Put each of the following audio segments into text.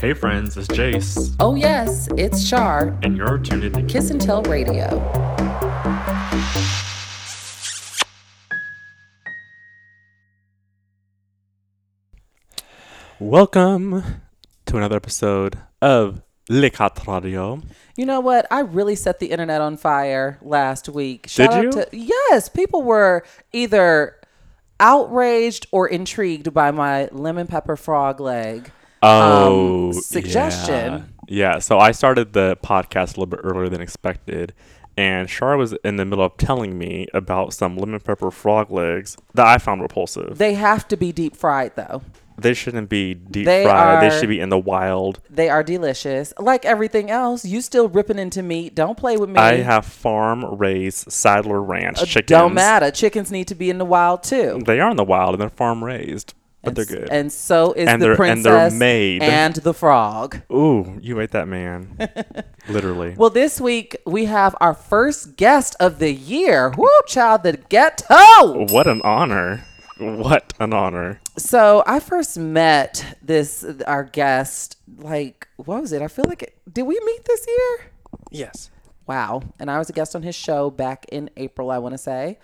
Hey friends, it's Jace, Oh, yes, it's Char. and you're tuned in to Kiss and Tell Radio. Welcome to another episode of Le Cat Radio. You know what? I really set the internet on fire last week. Shout Did you? To, yes, people were either outraged or intrigued by my lemon pepper frog leg. Oh, Um, suggestion. Yeah. yeah, so I started the podcast a little bit earlier than expected, and Shar was in the middle of telling me about some lemon pepper frog legs that I found repulsive. They, They have to be deep fried, though. They shouldn't be deep They fried. are- They should be in the wild. They are delicious. Like everything else, you still ripping into meat. Don't play with me. I have farm raised Sadler Ranch Uh, chickens. Don't matter. Chickens need to be in the wild, too. They are in the wild and they're farm raised, but and, they're good. And so is And the princess and they're made. and the frog. Ooh, you ate that man. Literally. Well, this week we have our first guest of the year. Woo, child, the ghetto. What an honor. What an honor. So I first met this our guest. Like, what was it? I feel like it, did we meet this year? Yes. Wow. And I was a guest on his show back in April, I want to say.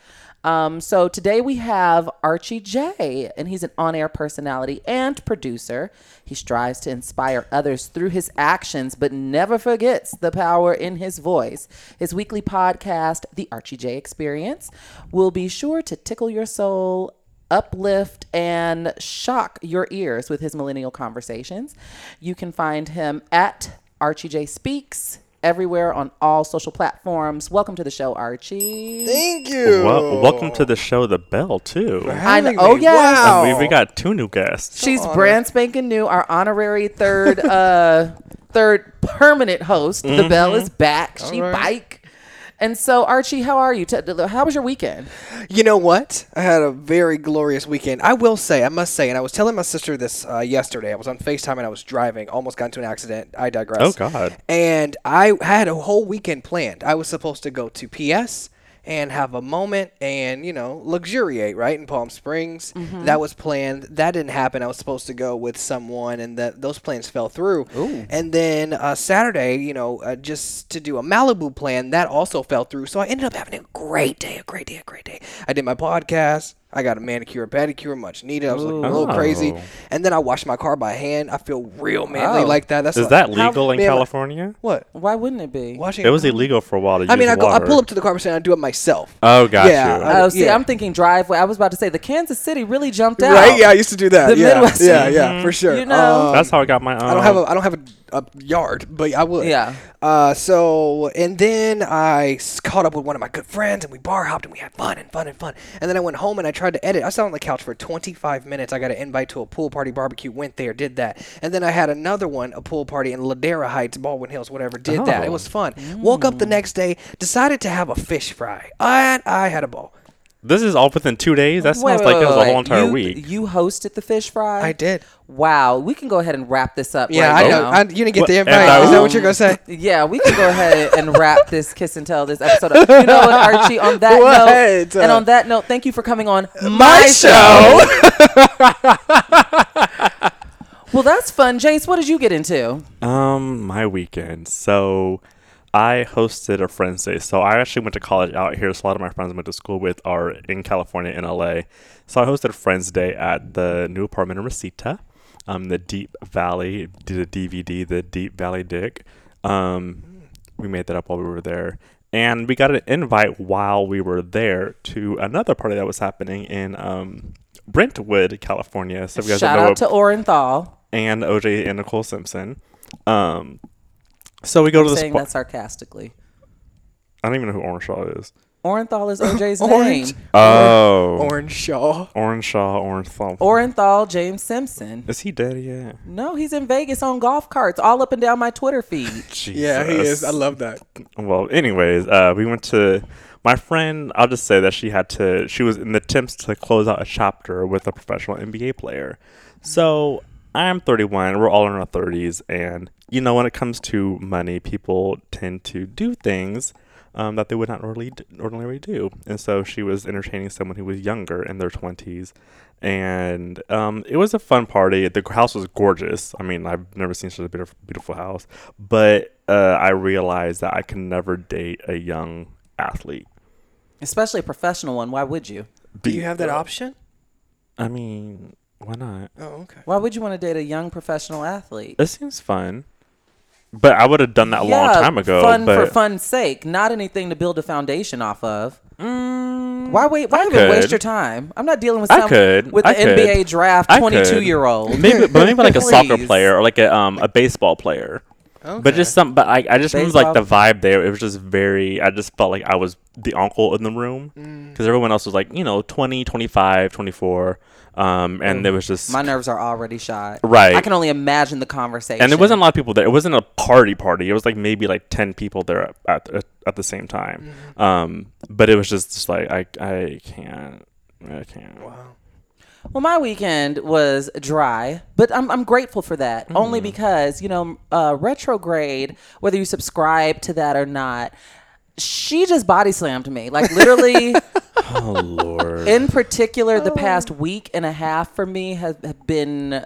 Um, so today we have Archie J, and he's an on air personality and producer. He strives to inspire others through his actions, but never forgets the power in his voice. His weekly podcast, The Archie J Experience, will be sure to tickle your soul uplift and shock your ears with his millennial conversations. You can find him at Archie J Speaks everywhere on all social platforms. Welcome to the show, Archie. Thank you. Well, welcome to the show, The Bell, too. I know. Oh, me. yes. Wow. We, we got two new guests. She's brand spanking new, our honorary third uh third permanent host. The Bell is back. She right. bike. And so, Archie, how are you? How was your weekend? You know what? I had a very glorious weekend. I will say, I must say, and I was telling my sister this uh, yesterday. I was on FaceTime and I was driving, almost got into an accident. I digress. Oh, God. And I had a whole weekend planned. I was supposed to go to PS and have a moment and, you know, luxuriate, right, in Palm Springs. That was planned. That didn't happen. I was supposed to go with someone and that those plans fell through. Ooh. And then uh, Saturday, you know, uh, just to do a Malibu plan, that also fell through. So I ended up having a great day, a great day, a great day. I did my podcast. I got a manicure, a pedicure, much needed. I was looking a little crazy. Oh. And then I washed my car by hand. I feel real manly Oh. like that. That's Is what- that legal in man, California? what? Why wouldn't it be? Washing It was illegal for a while to use I mean, I go, I water. pull up to the car and I do it myself. Oh, got Yeah, you. I- Oh, see, yeah. I'm thinking driveway. I was about to say the Kansas City really jumped out. Right? Yeah, I used to do that. The yeah, Midwest. yeah, yeah, for sure. You know? Um, That's how I got my own. I don't have a I don't have a, a yard, but I would. Yeah. Uh, so and then I caught up with one of my good friends and we bar hopped and we had fun and fun and fun. And then I went home and I tried to edit. I sat on the couch for 25 minutes. I got an invite to a pool party barbecue. Went there, did that. And then I had another one, a pool party in Ladera Heights, Baldwin Hills, whatever. Did that. It Oh. was fun. Woke up the next day, decided to have a fish fry, and I had a ball. This is all within two days? That sounds Wait, like wait, it was wait, a whole entire you, week. You hosted the fish fry. I did. Wow, we can go ahead and wrap this up. Yeah, right I know. now. I, you didn't get What- the invite. I Is that what you're gonna say? Yeah, we can go ahead and wrap this kiss and tell this episode. Up. You know what, Archie? On that What? note, and on that note, thank you for coming on my, My show. Well, that's fun, Jace. What did you get into? Um, my weekend. So, I hosted a Friends Day. So I actually went to college out here. So a lot of my friends I went to school with are in California, in LA. So I hosted a Friends Day at the new apartment in Reseda, um, the Deep Valley, the DVD, the Deep Valley Dick. Um, we made that up while we were there. And we got an invite while we were there to another party that was happening in um, Brentwood, California. So if you guys Shout know out to Orenthal. and OJ and Nicole Simpson. Um, so we go to I'm this. saying par- that sarcastically. I don't even know who Orange is. Orenthal is OJ's Orange. name. Oh, Orange Shaw. Orange Shaw, Orenthal James Simpson. is he dead yet? No, he's in Vegas on golf carts, all up and down my Twitter feed. Jesus. Yeah, he is. I love that. Well, anyways, uh, we went to my friend. I'll just say that she had to. She was in the attempts to close out a chapter with a professional NBA player. So I'm 31. We're all in our 30s, and you know when it comes to money, people tend to do things um, that they would not ordinarily d- ordinarily do. And so she was entertaining someone who was younger in their twenties, and um, it was a fun party. The house was gorgeous. I mean, I've never seen such a beautiful, beautiful house. But uh, I realized that I can never date a young athlete. Especially a professional one. Why would you? Do you have that option? I mean, why not? Oh, okay. Why would you want to date a young professional athlete? It seems fun. But I would have done that a long time ago. Fun but for fun's sake, not anything to build a foundation off of. Mm, Why wait? Why I even waste your time? I'm not dealing with I could. with I the could. NBA draft I 22 could. year old. maybe, but maybe like a soccer player or like a um a baseball player. But just some, but I, I just remember like the vibe there. It was just very. I just felt like I was the uncle in the room Mm. because everyone else was like you know 20, 25, 24. Um, and it was just My nerves are already shot. Right. I can only imagine the conversation. and there wasn't a lot of people there. It wasn't a party party. It was like maybe like ten people there at at, at the same time. Mm-hmm. Um, but it was just, just like I I can't I can't. Wow. Well, my weekend was dry, but I'm, I'm grateful for that Mm. only because, you know, uh, retrograde, whether you subscribe to that or not, she just body slammed me. Like, literally, Oh lord. in particular, the oh. past week and a half for me has have been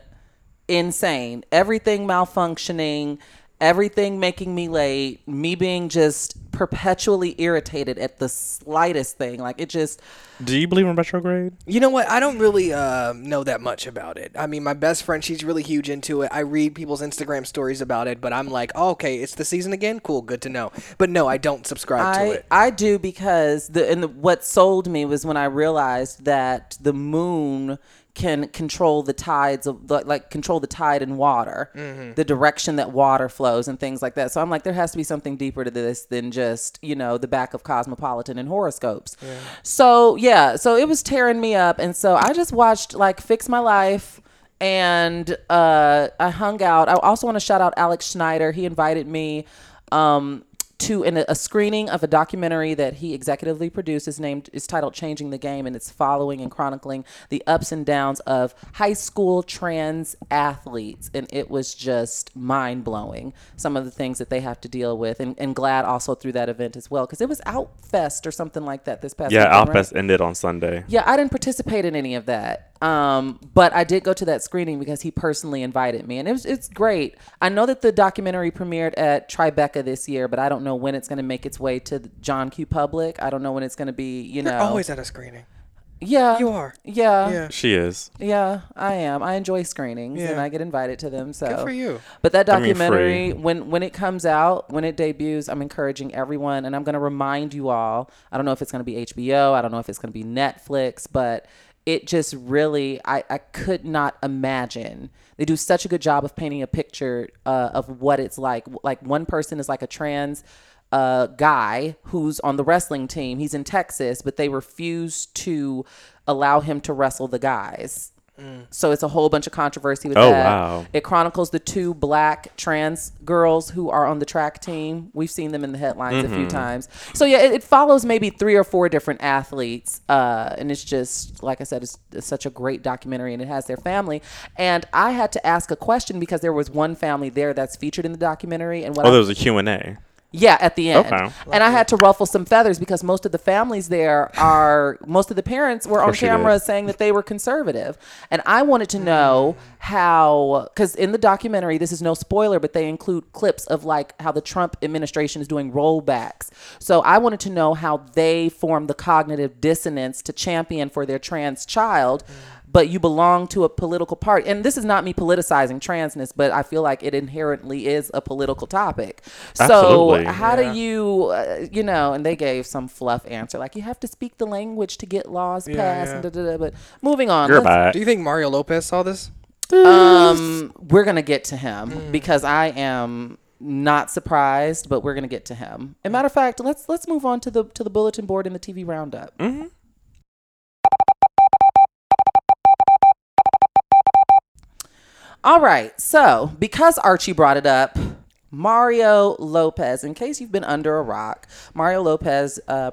insane. Everything malfunctioning, everything making me late, me being just perpetually irritated at the slightest thing. Like, it just. Do you believe in retrograde? You know what? I don't really uh, know that much about it. I mean, my best friend, she's really huge into it. I read people's Instagram stories about it, but I'm like, oh, okay, it's the season again. Cool, good to know. But no, I don't subscribe to it. I do because the and the, what sold me was when I realized that the moon can control the tides of like, like control the tide in water, Mm-hmm. the direction that water flows and things like that. So I'm like, there has to be something deeper to this than just you know the back of Cosmopolitan and horoscopes. So yeah, so it was tearing me up, and so I just watched like Fix My Life and uh, I hung out. I also want to shout out Alex Schmider. He invited me um, to in a, screening of a documentary that he executively produced. Is named is titled "Changing the Game," and it's following and chronicling the ups and downs of high school trans athletes. And it was just mind blowing. Some of the things that they have to deal with, and, and glad also through that event as well because it was Outfest or something like that this past Yeah, weekend, right? Outfest ended on Sunday. Yeah, I didn't participate in any of that. Um, but I did go to that screening because he personally invited me, and it was it's great. I know that the documentary premiered at Tribeca this year, but I don't know when it's going to make its way to the John Q. Public. I don't know when it's going to be. You know, You're always at a screening. yeah, You are. Yeah, Yeah. yeah, She is. Yeah, I am. I enjoy screenings, and I get invited to them. So Good for you. but that I mean, documentary, when when it comes out, when it debuts, I'm encouraging everyone, and I'm going to remind you all. I don't know if it's going to be HBO. I don't know if it's going to be Netflix, but it just really, I I could not imagine. They do such a good job of painting a picture uh, of what it's like. Like one person is like a trans uh, guy who's on the wrestling team. He's in Texas, but they refuse to allow him to wrestle the guys. So it's a whole bunch of controversy with Oh, that. wow. It chronicles the two black trans girls who are on the track team. We've seen them in the headlines a few times. So yeah, it, it follows maybe three or four different athletes, uh, and it's just like I said, it's, it's such a great documentary, and it has their family. And I had to ask a question because there was one family there that's featured in the documentary, and what Oh, I there was a Q&A. Yeah, at the end. Okay. And I had to ruffle some feathers because most of the families there are, most of the parents were on camera saying that they were conservative. And I wanted to know how, because in the documentary, this is no spoiler, but they include clips of like how the Trump administration is doing rollbacks. So I wanted to know how they form the cognitive dissonance to champion for their trans child but you belong to a political party. And this is not me politicizing transness, but I feel like it inherently is a political topic. Absolutely. So how Yeah. do you, uh, you know, and they gave some fluff answer like you have to speak the language to get laws Yeah, passed. yeah. And da, da, da, but moving on, You're back. Do you think Mario Lopez saw this? um, we're gonna get to him Mm. because I am not surprised, but we're gonna get to him. As a matter of fact, let's let's move on to the to the bulletin board and the TV roundup. Mm-hmm. All right. So, because Archie brought it up, Mario Lopez, in case you've been under a rock, Mario Lopez uh,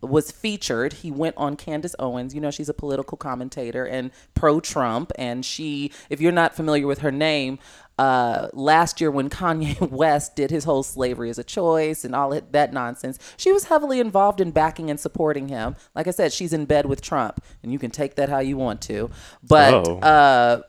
was featured. He went on Candace Owens. You know, she's a political commentator and pro Trump. And she, if you're not familiar with her name, uh, last year when Kanye West did his whole slavery as a choice and all that- nonsense, she was heavily involved in backing and supporting him. Like I said, she's in bed with Trump, and you can take that how you want to. But Oh. uh,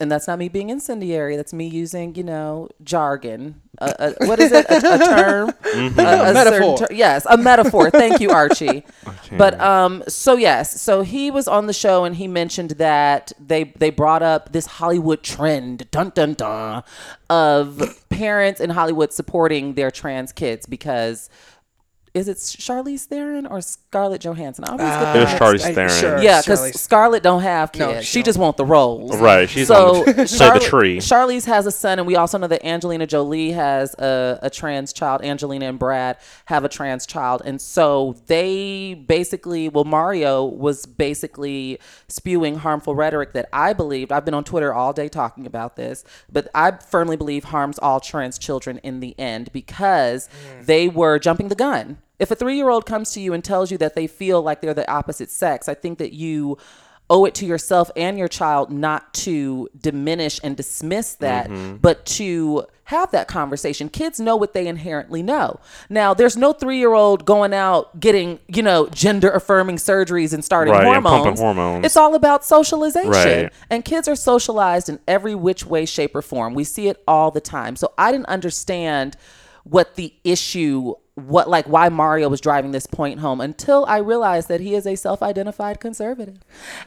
and that's not me being incendiary. That's me using, you know, jargon. Uh, uh, what is it? A, a term? Mm-hmm. A, a certain Metaphor. ter- yes, a metaphor. Thank you, Archie. But um, so yes, so he was on the show and he mentioned that they they brought up this Hollywood trend, dun dun dun, of parents in Hollywood supporting their trans kids because. Is it Charlize Theron or Scarlett Johansson? I always get uh, It was Charlize Theron. sure. yeah, because Scarlett don't have kids. No, she she just want the roles. Right, she's so on the- play the tree. Charlize has a son, and we also know that Angelina Jolie has a, a trans child. Angelina and Brad have a trans child, and so they basically, well, Mario was basically spewing harmful rhetoric that I believed. I've been on Twitter all day talking about this, but I firmly believe harms all trans children in the end because mm. they were jumping the gun. If a three year old comes to you and tells you that they feel like they're the opposite sex, I think that you owe it to yourself and your child not to diminish and dismiss that, mm-hmm. but to have that conversation. Kids know what they inherently know. Now, there's no three year old going out getting, you know, gender affirming surgeries and starting Right, and hormones. pumping hormones. It's all about socialization. Right. And kids are socialized in every which way, shape, or form. We see it all the time. So I didn't understand what the issue what like why Mario was driving this point home until I realized that he is a self-identified conservative.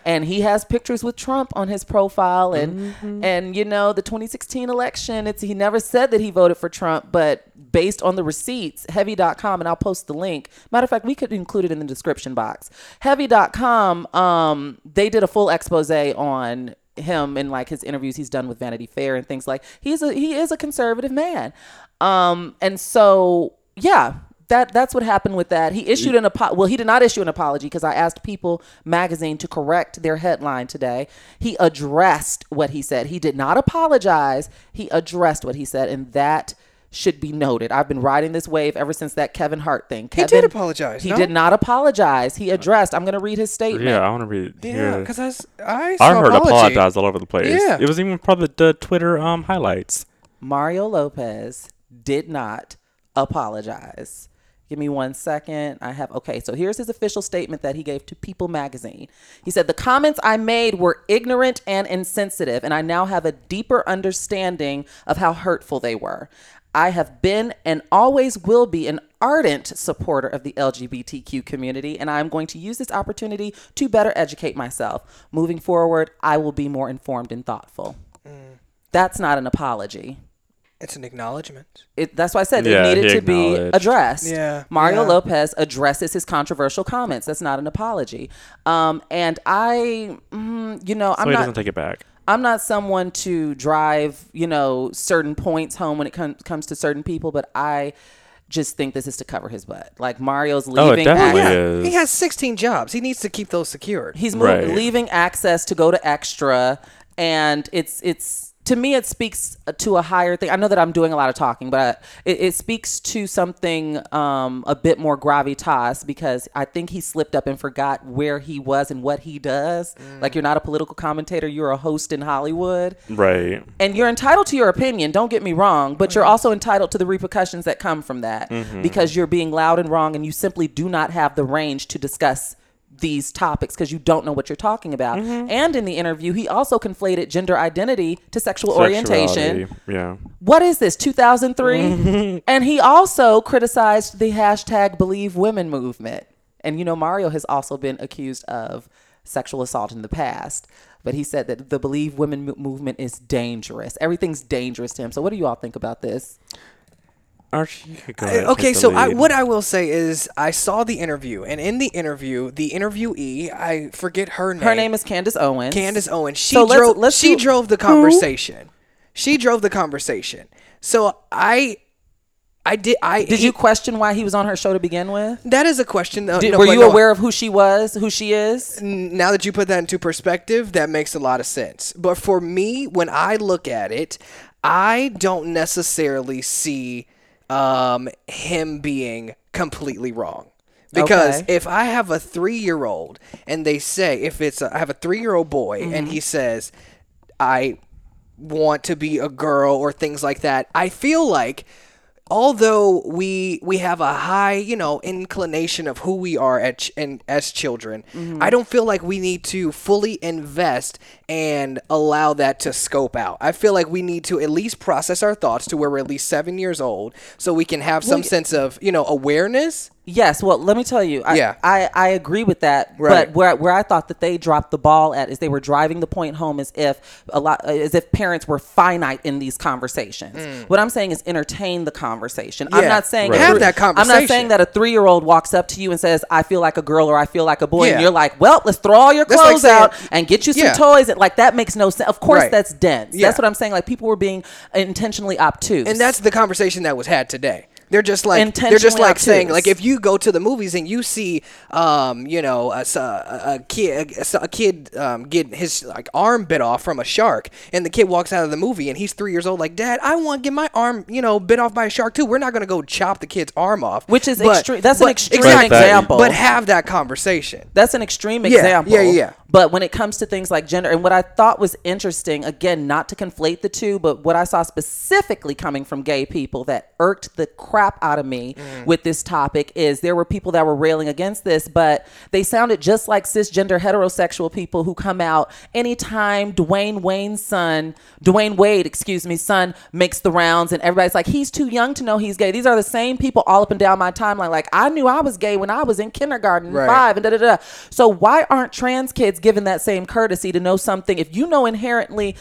And he has pictures with Trump on his profile and and you know the 2016 election it's he never said that he voted for Trump but based on the receipts heavy.com and I'll post the link. Matter of fact, we could include it in the description box. Heavy.com um they did a full expose on him in like his interviews he's done with Vanity Fair and things like he's a he is a conservative man. Um and so yeah, that that's what happened with that. He issued an apo- well, he did not issue an apology because I asked People magazine to correct their headline today. He addressed what he said. He did not apologize. He addressed what he said and that should be noted. I've been riding this wave ever since that Kevin Hart thing. He did apologize, He no? did not apologize. He addressed. I'm going to read his statement. Yeah, I want to read. Yeah, Yeah, because I, saw heard apology. apologize all over the place. Yeah. it was even probably the Twitter um highlights. Mario Lopez did not apologize. Give me one second. I have, okay, so here's his official statement that he gave to People magazine. He said, The comments I made were ignorant and insensitive, and I now have a deeper understanding of how hurtful they were. I have been and always will be an ardent supporter of the LGBTQ community, and I'm going to use this opportunity to better educate myself. Moving forward, I will be more informed and thoughtful. Mm. That's not an apology. It's an acknowledgement. It, that's why I said Yeah, it needed to be addressed. Yeah, Mario yeah. Lopez addresses his controversial comments. That's not an apology. Um, and I, mm, you know, So I'm he not. doesn't take it back. I'm not someone to drive, you know, certain points home when it com- comes to certain people, but I just think this is to cover his butt. Like Mario's it leaving. definitely ac- is. He has 16 jobs. He needs to keep those secured. He's moving, Right. leaving access to go to extra, and it's it's to me it speaks uh, to a higher thing. I know that I'm doing a lot of talking, but uh, it, it speaks to something um, a bit more gravitas because I think he slipped up and forgot where he was and what he does. Mm. Like you're not a political commentator, you're a host in Hollywood Right. and you're entitled to your opinion don't get me wrong but you're also entitled to the repercussions that come from that mm-hmm. because you're being loud and wrong and you simply do not have the range to discuss these topics because you don't know what you're talking about. Mm-hmm. And in the interview he also conflated gender identity to sexual orientation. Yeah. what is this 2003 mm-hmm. and he also criticized the hashtag believe women movement. And you know mario has also been accused of sexual assault in the past but he said that the believe women mo- movement is dangerous. Everything's dangerous to him. So what do you all think about this Archie, you could go Uh, okay, so I, what I will say is I saw the interview, and in the interview, the interviewee, I forget her name. her name is candace owens Candace Owens. She So let's- drove. let's she do- drove the conversation. She drove the conversation. So I, I did. I did you question why he was on her show to begin with That is a question. Uh, Did, no, were you no, aware of who she was who she is now that you put that into perspective, that makes a lot of sense. But for me, when I look at it, I don't necessarily see um, him being completely wrong. Because Okay. if I have a three year old and they say, if it's, a, I have a three year old boy and he says, I want to be a girl or things like that. I feel like although we we have a high you know inclination of who we are at ch- and as children mm-hmm. i don't feel like we need to fully invest and allow that to scope out. I feel like we need to at least process our thoughts to where we're at least seven years old so we can have some sense of you know awareness Yes, well, let me tell you, I, Yeah. I, I agree with that. Right. But where where I thought that they dropped the ball at is they were driving the point home as if a lot as if parents were finite in these conversations. What I'm saying is entertain the conversation. Yeah. I'm Mm. Not saying Right. Have three- that I'm not saying that a three year old walks up to you and says, "I feel like a girl" or "I feel like a boy," Yeah. and you're like, "Well, let's throw all your like clothes saying- out and get you some Yeah. toys." And like that makes no sense. Of course, Right. that's dense. Yeah. That's what I'm saying. Like people were being intentionally obtuse, and that's the conversation that was had today. They're just like they're just like saying like if you go to the movies and you see um you know a a kid a, a kid um get his like arm bit off from a shark and the kid walks out of the movie and he's three years old like dad I want to get my arm you know bit off by a shark too we're not gonna go chop the kid's arm off Which is But- extreme- that's an extreme exactly. example. but have that conversation That's an extreme Yeah, example. yeah, yeah. But when it comes to things like gender, and what I thought was interesting, again, not to conflate the two, but what I saw specifically coming from gay people that irked the crap out of me Mm. with this topic is there were people that were railing against this, but they sounded just like cisgender heterosexual people who come out anytime Dwayne Wayne's son, Dwyane Wade, excuse me, son makes the rounds, and everybody's like, he's too young to know he's gay. These are the same people all up and down my timeline. Like, I knew I was gay when I was in kindergarten, Right. five, and da da da. So why aren't trans kids given that same courtesy to know something? If you know inherently.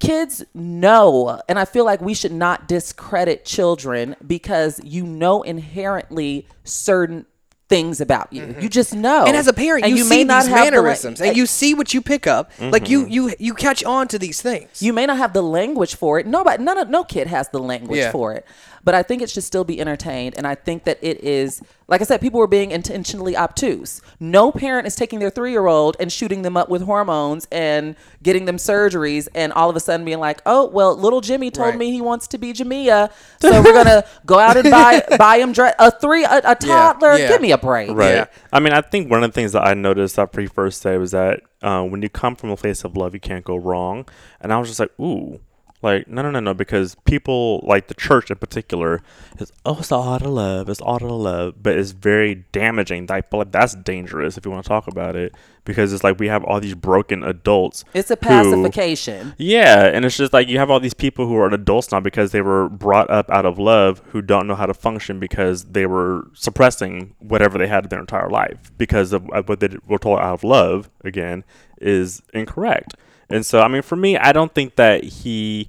Kids know, and I feel like we should not discredit children because you know inherently certain things about you. You just know. and as a parent you, may see not these have the mannerisms and eh, you see what you pick up like you mm-hmm. you you catch on to these things you may not have the language for it. Nobody, none of, no kid has the language Yeah. for it. But I think it should still be entertained, and I think that it is, like I said, people were being intentionally obtuse. No parent is taking their three-year-old and shooting them up with hormones and getting them surgeries, and all of a sudden being like, "Oh, well, little Jimmy told Right. me he wants to be Jamia, so we're gonna go out and buy buy him dress a three a, a toddler. yeah. Give me a break." Right. Yeah. I mean, I think one of the things that I noticed that pretty first day was that uh, when you come from a place of love, you can't go wrong. And I was just like, ooh, like no, no, no, no, because people like the church in particular is oh, it's all out of love, it's all out of love, but it's very damaging. Like, but that's dangerous if you want to talk about it because it's like we have all these broken adults. It's a who- pacification. yeah, and it's just like you have all these people who are adults now because they were brought up out of love who don't know how to function because they were suppressing whatever they had their entire life because of of what they were told out of love again is incorrect. And so, I mean, for me, I don't think that he.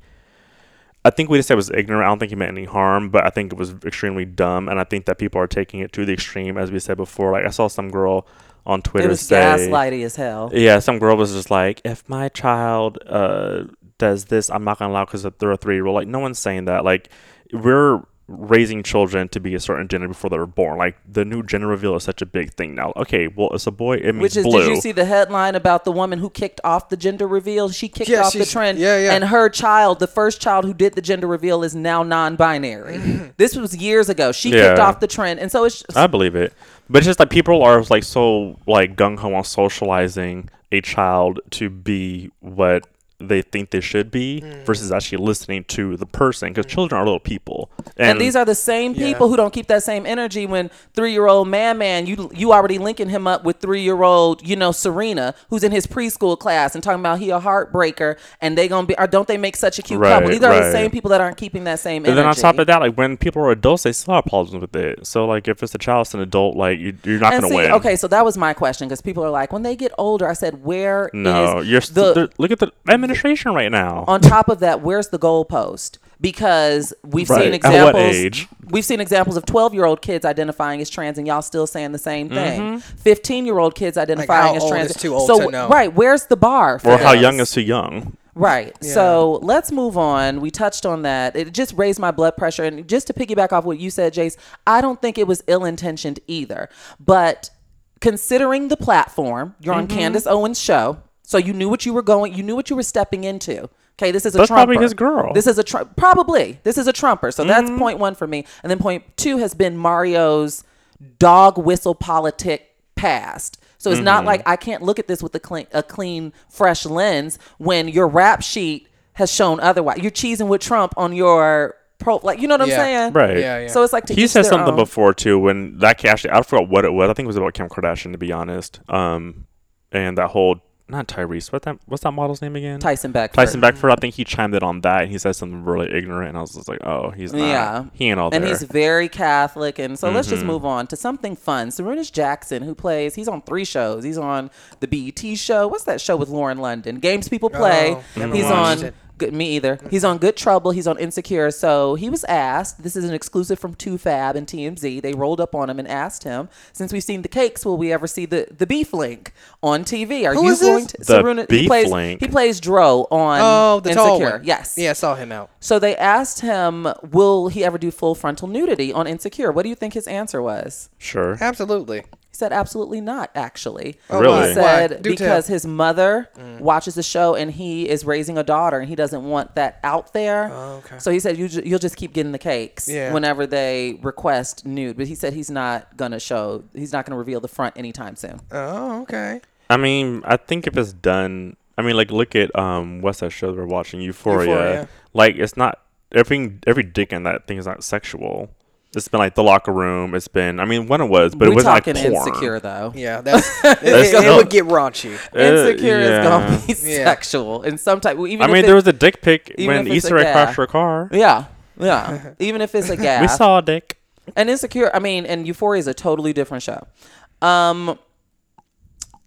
I think we just said was ignorant. I don't think he meant any harm, but I think it was extremely dumb, and I think that people are taking it to the extreme, as we said before. Like I saw some girl on Twitter It was say, gaslighty as hell. yeah, some girl was just like, if my child uh, does this, I'm not gonna allow because they're a three year old. Like, no one's saying that. Like, we're raising children to be a certain gender before they're born. Like, the new gender reveal is such a big thing now. Okay, well, it's a boy. It means Which is, blue. did you see the headline about the woman who kicked off the gender reveal? She kicked Yeah, off the trend, yeah, yeah. and her child, the first child who did the gender reveal, is now non-binary. this was years ago. She kicked off the trend, and so it's just, I believe it, but it's just like people are like so like gung ho on socializing a child to be what they think they should be Mm. versus actually listening to the person because children are little people, and, these are the same people who don't keep that same energy when three-year-old man, man, you you already linking him up with three-year-old, you know, Serena, who's in his preschool class, and talking about he a heartbreaker, and they gonna be, or don't they make such a cute couple? These are the same people that aren't keeping that same energy. And then on top of that, like when people are adults, they still have problems with it. So like if it's a child, it's an adult. Like you, you're not and gonna see, win. okay, so that was my question because people are like, when they get older, I said, where No, is you're the st- look at the administration right now. on top of that, where's the goalpost? Because we've Right. seen At what examples. age? We've seen examples of twelve-year-old kids identifying as trans, and y'all still saying the same thing. Mm-hmm. Fifteen-year-old kids identifying how as old trans. is too old so to know? right, where's the bar? For or how young is too young. Right. So let's move on. We touched on that. It just raised my blood pressure. And just to piggyback off what you said, Jace, I don't think it was ill intentioned either. But considering the platform, you're on Candace Owens' show. So you knew what you were going, you knew what you were stepping into. Okay, this is a That's probably his girl. This is a tr- probably this is a trumper. So that's point one for me. And then point two has been Mario's dog whistle politic past. So it's not like I can't look at this with a clean, a clean, fresh lens when your rap sheet has shown otherwise. You're cheesing with Trump on your pro, like you know what I'm Yeah. saying? Right. Yeah, yeah. So it's like to he said their something own. before too when that ca- actually I forgot what it was. I think it was about Kim Kardashian to be honest. Um, and that whole not Tyrese. What that? What's that model's name again? Tyson Beckford. Tyson Beckford. I think he chimed in on that. and He said something really ignorant, and I was just like, oh, he's not. Yeah. He ain't all and there. And he's very Catholic. And so let's just Mm-hmm. move on to something fun. Sarunas Jackson, who plays, he's on three shows. He's on the BET show. What's that show with Lauren London? Games People Play. Oh, he's on. it. Good, me either. He's on Good Trouble. He's on Insecure. So he was asked. This is an exclusive from 2Fab and TMZ. They rolled up on him and asked him, since we've seen the cakes, will we ever see the, the beef link on TV? Are Who you is going this? to The Serena, he beef plays link? he plays Dro on Oh, the tall Insecure. one. Yes. Yeah, I saw him out. So they asked him, will he ever do full frontal nudity on Insecure? What do you think his answer was? sure. Absolutely. He said, absolutely not, actually. Oh, Really? He why? said Why? Because tell. his mother watches the show and he is raising a daughter and he doesn't want that out there. Oh, okay. So he said, you, you'll just keep getting the cakes Yeah. whenever they request nude. But he said he's not going to show, he's not going to reveal the front anytime soon. Oh, okay. I mean, I think if it's done, I mean, like look at um, what's that show that we're watching, Euphoria. Euphoria. Like it's not everything. Every dick in that thing is not sexual. It's been like the locker room. It's been. I mean, when it was, but we it wasn't like talking porn. insecure, though. Yeah, that's it, it, no- would get raunchy. Uh, Insecure is going to be Yeah. sexual. And sometimes, even I mean, there was a dick pic when if it's a Easter egg crashed her car. Yeah, yeah. Even if it's a gas. We saw a dick. and insecure. I mean, and Euphoria is a totally different show. Um,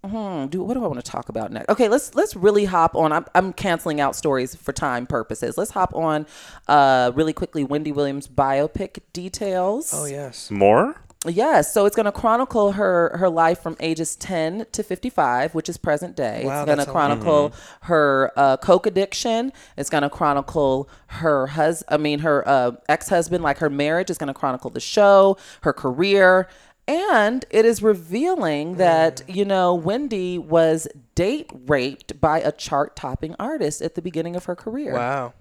hmm, do what do I want to talk about next? Okay, let's let's really hop on. I'm, I'm canceling out stories for time purposes. Let's hop on, uh, really quickly. Wendy Williams biopic details. Oh yes. More. Yes, so it's going to chronicle her her life from ages 10 to 55, which is present day. Wow, it's going to that's a lot. chronicle her uh, coke addiction. It's going to chronicle her hus I mean her uh, ex-husband like her marriage. is going to chronicle the show, her career, and it is revealing that, you know, Wendy was date raped by a chart-topping artist at the beginning of her career. Wow.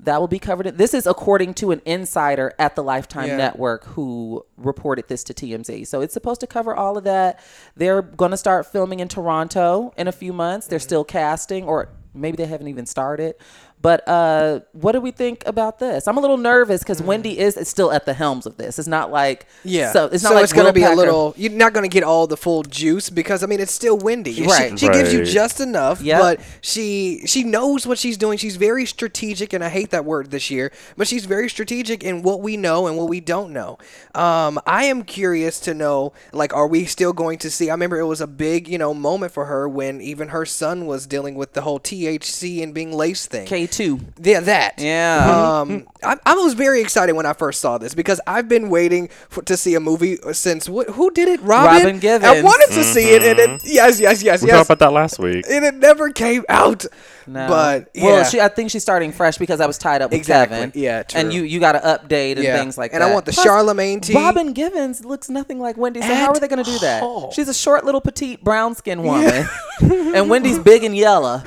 That will be covered. In, this is according to an insider at the Lifetime Yeah. Network who reported this to TMZ. So it's supposed to cover all of that. They're going to start filming in Toronto in a few months. Mm-hmm. They're still casting, or maybe they haven't even started. But uh, what do we think about this? I'm a little nervous because Wendy is, is still at the helms of this. It's not like Mm. Yeah. So it's not so like it's gonna Will be a little. You're not gonna get all the full juice because I mean it's still windy. She- Right. She, gives you just enough, Yep. but she she knows what she's doing. She's very strategic, and I hate that word this year, but she's very strategic in what we know and what we don't know. Um, I am curious to know, like, are we still going to see? I remember it was a big, you know, moment for her when even her son was dealing with the whole THC and being laced thing. K2. Yeah, that. Yeah. Um, I, I was very excited when I first saw this because I've been waiting for, to see a movie since what? Who did it? Robin. Robin Givens. I wanted to see it, and it yes, yes, yes, We yes, talked about that last week. and it never came out. No. But yeah. well, she, I think she's starting fresh because I was tied up with Exactly. Kevin. Yeah, And you you got to update and Yeah. things like that. And that. I want the Plus, Charlemagne tea. Robin Givens looks nothing like Wendy. So how At are they going to do that? all. She's a short, little, petite, brown skinned woman, and Wendy's big and yellow.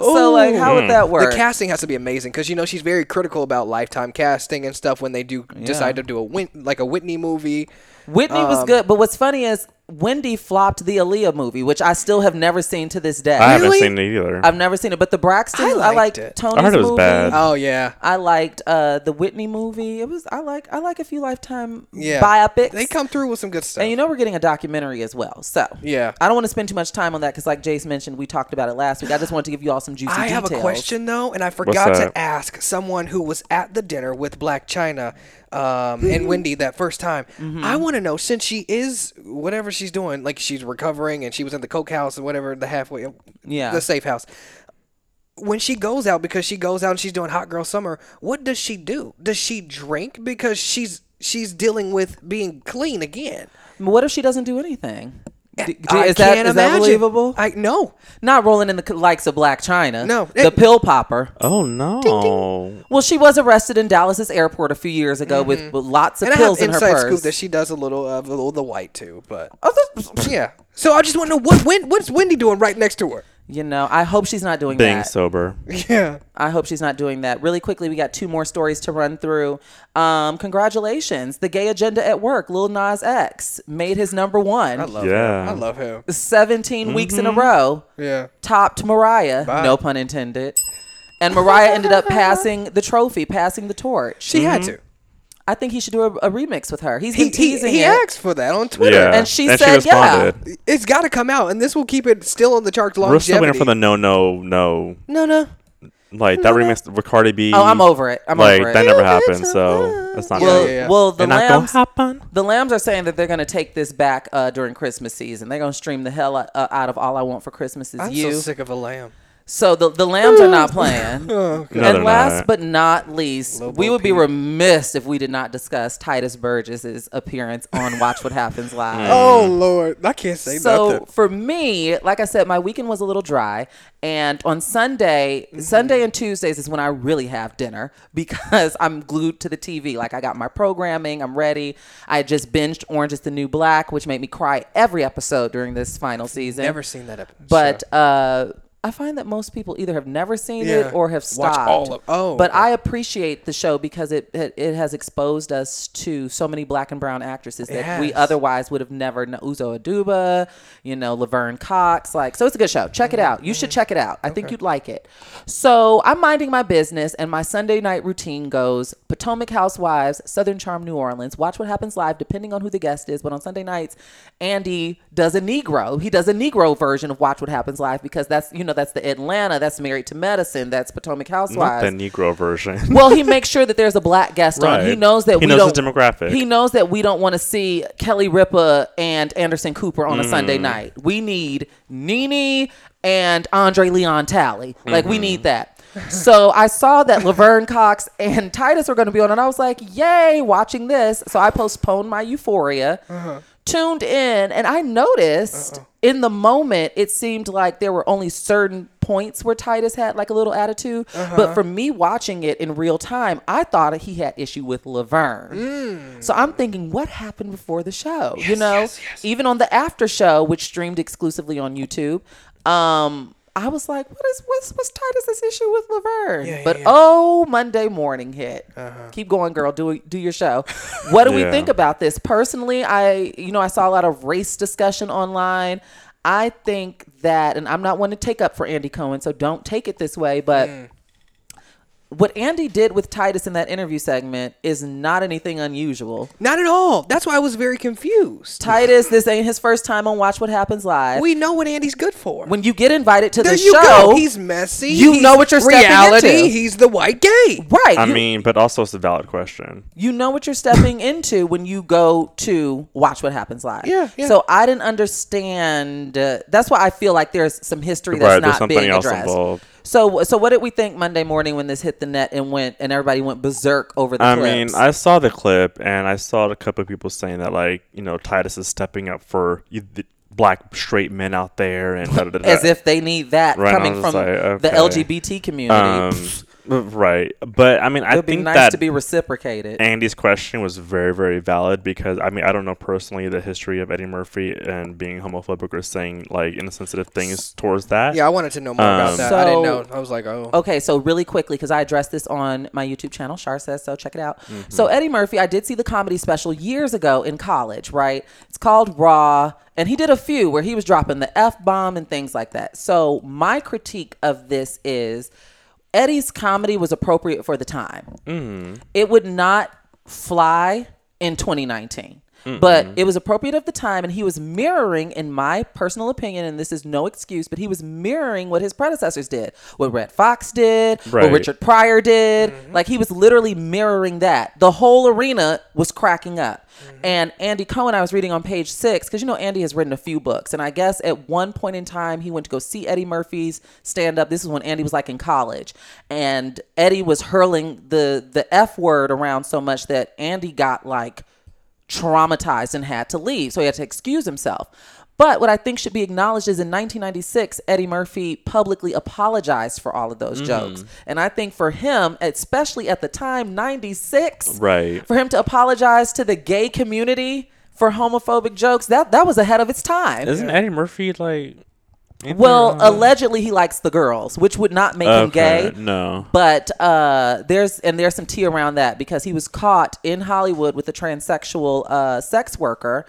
So like, how would that work? the casting has to be amazing because you know she's very critical about lifetime casting and stuff when they do decide to do a Whit- like a Whitney movie. Whitney was um, good, but what's funny is Wendy flopped the Aaliyah movie, which I still have never seen to this day. I haven't Really? seen it either. I've never seen it, but the Braxton, I I, liked liked it. Tony's I heard it was movie. bad. Oh yeah, I liked uh, the Whitney movie. It was I like I like a few Lifetime yeah. biopics. They come through with some good stuff. And you know we're getting a documentary as well. So Yeah. I don't want to spend too much time on that because, like Jace mentioned, we talked about it last week. I just wanted to give you all some juicy I details. have a question though, and I forgot that? to ask someone who was at the dinner with Blac Chyna um, and Wendy that first time. Mm-hmm. I want to know since she is whatever she's doing, like she's recovering and she was in the coke house and whatever the halfway, Yeah. the safe house. When she goes out because she goes out and she's doing hot girl summer, what does she do? Does she drink because she's she's dealing with being clean again? What if she doesn't do anything? D- I is that can't is that imagine. believable? I no. Not rolling in the likes of Blac Chyna. No. the It- pill popper. oh no. Well, she was arrested in Dallas's airport a few years ago with, with lots of Mm-hmm. And I have pills in her inside purse. scoop that she does a little of a the white too, but Oh, yeah. So I just want to know what when, what's Wendy doing right next to her? You know, I hope she's not doing that. Being that. sober. Yeah. I hope she's not doing that. Really quickly, we got two more stories to run through. Um, congratulations. The gay agenda at work, Lil Nas X, made his number one. I love Yeah. him. I love him. 17 weeks in a Mm-hmm. row. Yeah. Topped Mariah, Bye. no pun intended. and Mariah ended up passing the trophy, passing the torch. She had to. I think he should do a, a remix with her. He's He, been he, teasing he it. asked for that on Twitter. Yeah, And she said, yeah. It's got to come out, and this will keep it still on the charts We're longevity. still waiting for the no, no, no. no, no. Like that remix with Cardi B. Oh, I'm over it. I'm like over it. that never happened, so that's not well, good. yeah, yeah. well, the They're not gonna lambs, happen. the lambs are saying that they're going to take this back uh, during Christmas season. They're going to stream the hell out, uh, out of "All I Want for Christmas Is I'm You." so sick of a lamb. So the the lambs are not playing. Oh, No, and last not. but not least, Lobo we would be remiss if we did not discuss Tituss Burgess's appearance on Watch What Happens Live. Oh Lord, I can't say so nothing. for me, like I said, my weekend was a little dry, and on Sunday, Sunday and Tuesdays is when I really have dinner because I'm glued to the TV. Like I got my programming, I'm ready. I just binged Orange Is the New Black, which made me cry every episode during this final season. Never seen that episode. But uh, I find that most people either have never seen Yeah. it or have stopped. Watch all of- oh, but okay. I appreciate the show because it, it it has exposed us to so many black and brown actresses that we otherwise would have never known. Uzo Aduba, you know, Laverne Cox. Like, so it's a good show. Check it out. You should mm-hmm. check it out. I think you'd like it. So I'm minding my business, and my Sunday night routine goes Potomac Housewives, Southern Charm, New Orleans. Watch what happens live, depending on who the guest is. But on Sunday nights, Andy does a Negro. He does a Negro version of Watch What Happens Live because that's you know that's the Atlanta, that's Married to Medicine, that's Potomac Housewives. Not the Negro version. well, he makes sure that there's a black guest on. He knows that He we knows don't demographic. He knows that we don't want to see Kelly Ripa and Anderson Cooper on a Mm. Sunday night. We need Nene and Andre Leon Talley. Like we Mm-hmm. need that. So I saw that Laverne Cox and Tituss were going to be on, and I was like, "Yay, watching this!" So I postponed my euphoria, Uh-huh. tuned in, and I noticed in the moment it seemed like there were only certain points where Tituss had like a little attitude. Uh-huh. But for me watching it in real time, I thought he had issue with Laverne. Mm. So I'm thinking, what happened before the show? you know, even on the after show, which streamed exclusively on YouTube. Um, I was like, what is what's what's Tituss's issue with Laverne? Yeah, yeah, but yeah. oh, Monday morning hit. Uh-huh. Keep going, girl. Do do your show. What do we think about this? Personally, I you know I saw a lot of race discussion online. I think that, and I'm not one to take up for Andy Cohen, so don't take it this way, but. Mm. What Andy did with Tituss in that interview segment is not anything unusual. Not at all. That's why I was very confused. Tituss, this ain't his first time on Watch What Happens Live. We know what Andy's good for. when you get invited to there the you show, go. He's messy. you he's know what you're stepping reality. into. He's the white gay. right. I you, mean, but also it's a valid question. you know what you're stepping into when you go to watch what happens live. Yeah, yeah. So I didn't understand. Uh, that's why I feel like there's some history that's Right, there's not something being else addressed. involved. So, so what did we think Monday morning when this hit the net and went and everybody went berserk over the I clips? mean, I saw the clip and I saw a couple of people saying that like you know Tituss is stepping up for black straight men out there and da, da, da, as if they need that Right, coming from like, the. LGBT community. um, right. But I mean, I It would be think nice that to be reciprocated. Andy's question was very, very valid because I mean I don't know personally the history of Eddie Murphy and being homophobic or saying like insensitive things towards that. Yeah, I wanted to know more Um, about that. So, I didn't know. I was like, oh. Okay, so really quickly, because I addressed this on my YouTube channel, Shar says so. Check it out. Mm-hmm. So Eddie Murphy, I did see the comedy special years ago in college, right? It's called Raw, and he did a few where he was dropping the f bomb and things like that. So my critique of this is Eddie's comedy was appropriate for the time. Mm-hmm. It would not fly in 2019. But mm-hmm. it was appropriate of the time, and he was mirroring, in my personal opinion, and this is no excuse, but he was mirroring what his predecessors did, what Redd Foxx did, what Richard Pryor did. Mm-hmm. Like he was literally mirroring that. The whole arena was cracking up. Mm-hmm. And Andy Cohen, I was reading on page six, because you know Andy has written a few books, and I guess at one point in time he went to go see Eddie Murphy's stand up. This is when Andy was like in college, and Eddie was hurling the the f word around so much that Andy got like traumatized and had to leave. So he had to excuse himself. But what I think should be acknowledged is in 1996, Eddie Murphy publicly apologized for all of those mm-hmm. jokes. And I think for him, especially at the time, 96, Right. for him to apologize to the gay community for homophobic jokes, that, that was ahead of its time. Isn't Eddie Murphy like? Ain't well, allegedly he likes the girls, which would not make him okay, gay. No. But uh, there's and there's some tea around that because he was caught in Hollywood with a transsexual uh, sex worker,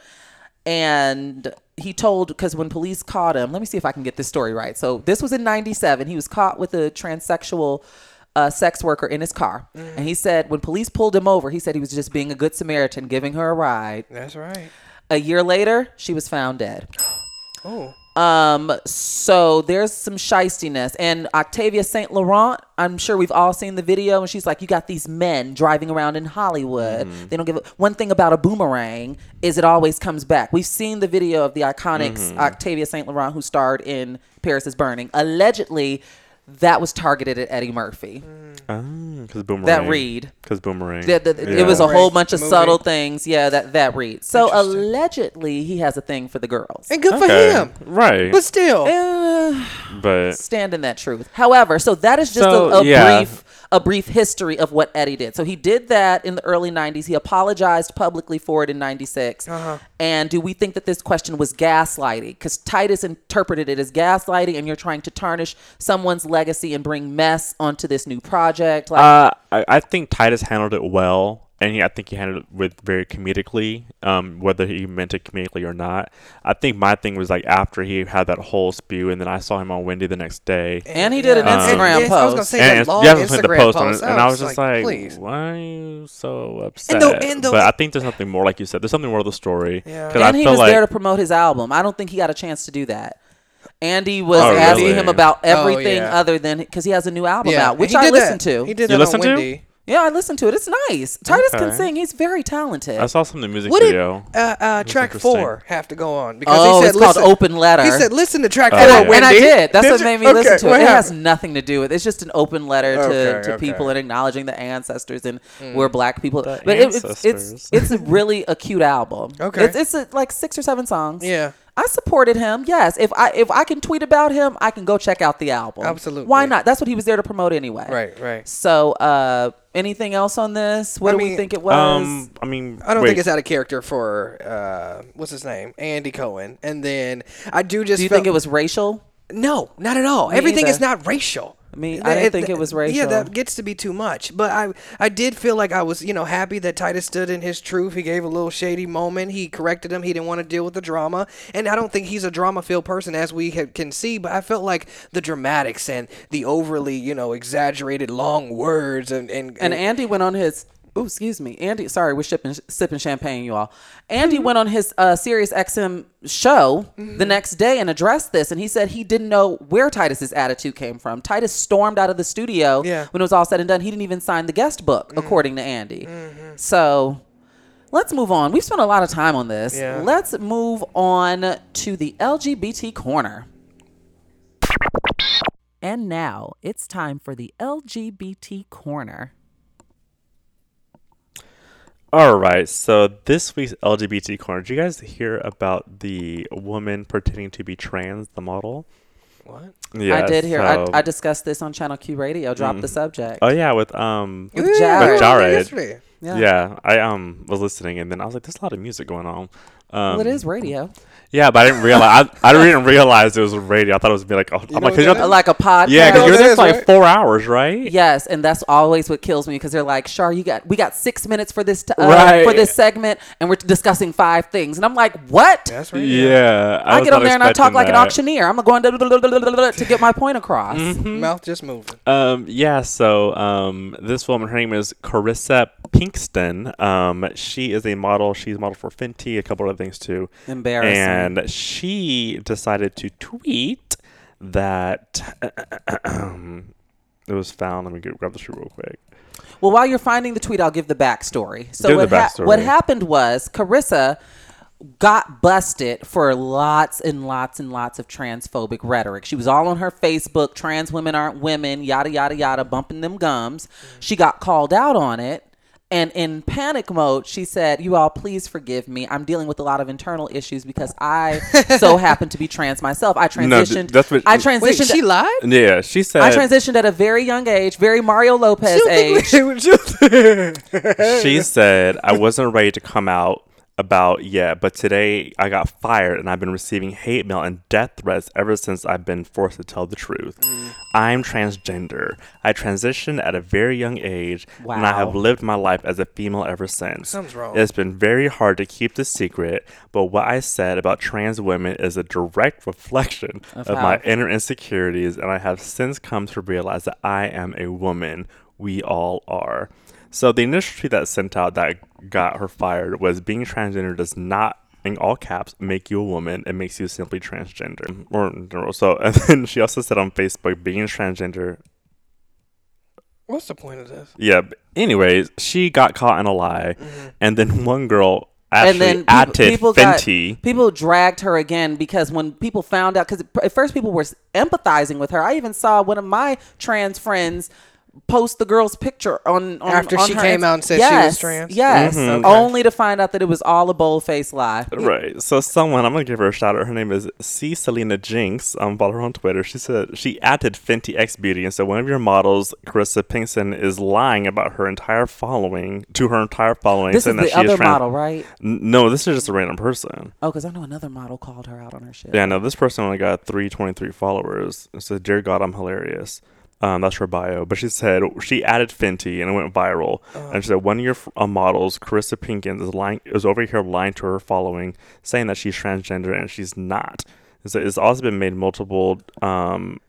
and he told because when police caught him, let me see if I can get this story right. So this was in '97. He was caught with a transsexual. Uh, sex worker in his car, and he said when police pulled him over, he said he was just being a good Samaritan, giving her a ride. That's right. A year later, she was found dead. Oh. Um, so there's some shystiness. And Octavia St. Laurent, I'm sure we've all seen the video, and she's like, You got these men driving around in Hollywood. They don't give a one thing about a boomerang is it always comes back. We've seen the video of the iconic Octavia St. Laurent who starred in Paris is Burning. Allegedly, that was targeted at Eddie Murphy. Because boomerang. That read. Because boomerang. The- the- Yeah. It was a whole bunch of subtle things. Yeah, that that read. So allegedly, he has a thing for the girls. And good for him. Right. But still. Uh, but stand in that truth. However, so that is just So, a, a yeah. brief a brief history of what Eddie did. So he did that in the early 90s. He apologized publicly for it in 96. Uh-huh. And do we think that this question was gaslighting? Because Tituss interpreted it as gaslighting and you're trying to tarnish someone's legacy and bring mess onto this new project. Like, Uh, I, I think Tituss handled it well, and he, I think he handled it with very comedically, um, whether he meant it comedically or not. I think my thing was like after he had that whole spew, and then I saw him on Wendy the next day. and he did an Yeah. Instagram And- yes, I was gonna say and that long yeah, I was looking at Instagram the post, on post. it, and I was just like, please. "Why are you so upset?" the- and the- but I think there's something more, like you said. There's something more to the story. Yeah. 'Cause and I he was like there to promote his album. I don't think he got a chance to do that. Andy was Oh, asking really? him about everything yeah. other than because he has a new album Yeah, out, which I listened that. to. He did You that on listened to? Wendy. Yeah, I listened to it. It's nice. Tituss can Okay. sing. He's very talented. I saw some of the music What did video. uh, uh, track interesting. four have to go on? Because oh, he said, it's called listen, Open Letter. He said, "Listen to track Oh, four." yeah. and I Wendy." did. That's what you? made me Okay, listen to it. what It has happened? nothing to do with. It's just an open letter to, Okay, to okay. people and acknowledging the ancestors and Mm. we're black people. The but it, it's it's ancestors. it's really a cute album. Okay. it's it's a, like six or seven songs. Yeah. I supported him. Yes, if I if I can tweet about him, I can go check out the album. Absolutely. Why not? That's what he was there to promote anyway. Right, right. So, uh, anything else on this? What I do we think it was? Um, I mean, I don't wait. think it's out of character for uh, what's his name, Andy Cohen. And then I do just. do you felt- think it was racial? No, not at all. Me Everything is not racial. Me- I didn't think it was racist. Yeah, that gets to be too much. But I, I did feel like I was, you know, happy that Tituss stood in his truth. He gave a little shady moment. He corrected him. He didn't want to deal with the drama. And I don't think he's a drama-filled person, as we ha- can see. But I felt like the dramatics and the overly, you know, exaggerated long words and and, And Andy went on his. Oh, excuse me, Andy. Sorry, we're sipping sipping champagne, you all. Andy Mm-hmm. went on his uh, Sirius XM show the next day and addressed this, and he said he didn't know where Tituss's attitude came from. Tituss stormed out of the studio Yeah. When it was all said and done. He didn't even sign the guest book, according to Andy. So. Let's move on. We've spent a lot of time on this. Yeah. Let's move on to the LGBT corner. And now it's time for the LGBT corner. All right, so this week's LGBT corner. Did you guys hear about the woman pretending to be trans, the model? what? Yeah, I did hear. so- I, I discussed this on Channel Q Radio. Drop the subject. Oh yeah, with um, With Yeah, Jared. Jared. Yeah. yeah. I um was listening, and then I was like, "There's a lot of music going on." Um, well, it is radio. Yeah, but I didn't realize. I, I didn't realize it was radio. I thought it was be like, oh, I'm like, you're that the- is? Like a podcast. yeah, because know you're there for like right? four hours, right? Yes, and that's always what kills me because they're like, "Shar, you got we got six minutes for this t- uh, Right. for this segment, and we're discussing five things." And I'm like, "What?" That's right. Yeah, I, was get on there and I talk expecting like an auctioneer. I'm going to get my point across. Mm-hmm. Mouth just moving. Um, yeah, so um, this woman, her name is Carissa Pinkston. Um, she is a model. She's a model for Fenty, a couple other things too. Embarrassing. And she decided to tweet that it was found. Let me get, grab the shoe real quick. Well, while you're finding the tweet, I'll give the backstory. So Give what, the hap- backstory. what happened was Carissa got busted for lots and lots and lots of transphobic rhetoric. She was all on her Facebook, trans women aren't women, yada yada yada, bumping them gums. Mm. She got called out on it. And in panic mode, she said, You all, please forgive me. I'm dealing with a lot of internal issues because I so happen to be trans myself. I No, transitioned. that's what- I transitioned. Wait, she lied? Yeah, she said I transitioned at a very young age, very Mario Lopez age. she said I wasn't ready to come out about yet, but today I got fired and I've been receiving hate mail and death threats ever since I've been forced to tell the truth. Mm. I'm transgender. I transitioned at a very young age and I have lived my life as a female ever since. Something's wrong. It's been very hard to keep the secret, but what I said about trans women is a direct reflection Of of, my inner insecurities, and I have since come to realize that I am a woman. We all are. So the initial tweet that sent out that got her fired was being transgender does not in all caps make you a woman. It makes you simply transgender. Or so and then she also said on facebook being transgender What's the point of this? yeah anyways she got caught in a lie. Mm-hmm. And then one girl and actually then peop- added people got fenty. people dragged her again because when people found out because at first people were empathizing with her. I even saw one of my trans friends post the girl's picture on, on After on she her came Inst- out and said she was yes, trans? yes Mhm. Okay. only to find out that it was all a bold-faced lie Right. So someone I'm gonna give her a shout out. Her name is C Selena Jinx. Um, follow her on Twitter. She said she added Fenty X Beauty, and so one of your models, Carissa Pinkston, is lying about her entire following to her entire following, this is the that she other is trans. model right No, this is just a random person. oh because i know another model called her out on her shit Yeah, no, this person only got 323 followers. It says, Dear God, I'm hilarious. Um, that's her bio. But she said she added Fenty and it went viral. And she said one of your uh, models, Carissa Pinkston, is lying is over here lying to her following, saying that she's transgender and she's not. It's, it's also been made multiple um,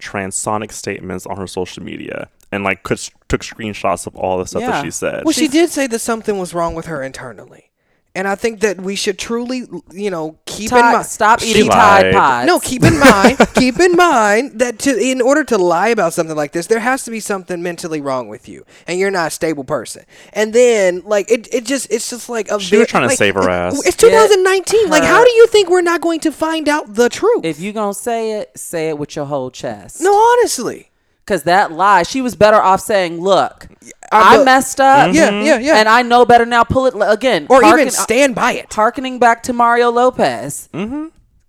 transphobic statements on her social media and like could, took screenshots of all the stuff Yeah. that she said. Well, she did say that something was wrong with her internally. And I think that we should truly, you know, keep in mind. stop eating tide pods No, keep in mind, keep in mind that to in order to lie about something like this, there has to be something mentally wrong with you, and you're not a stable person. And then, like, it, it just it's just like a She was bit- trying to save her ass. It's 2019. Like, how do you think we're not going to find out the truth? if you're gonna say it say it with your whole chest no, honestly. Because that lie, she was better off saying, "Look, I I, will- messed up. Yeah, yeah, yeah. and I know better now. Pull it again, or Harken- even stand by it. Harkening back to Mario Lopez. Mm-hmm.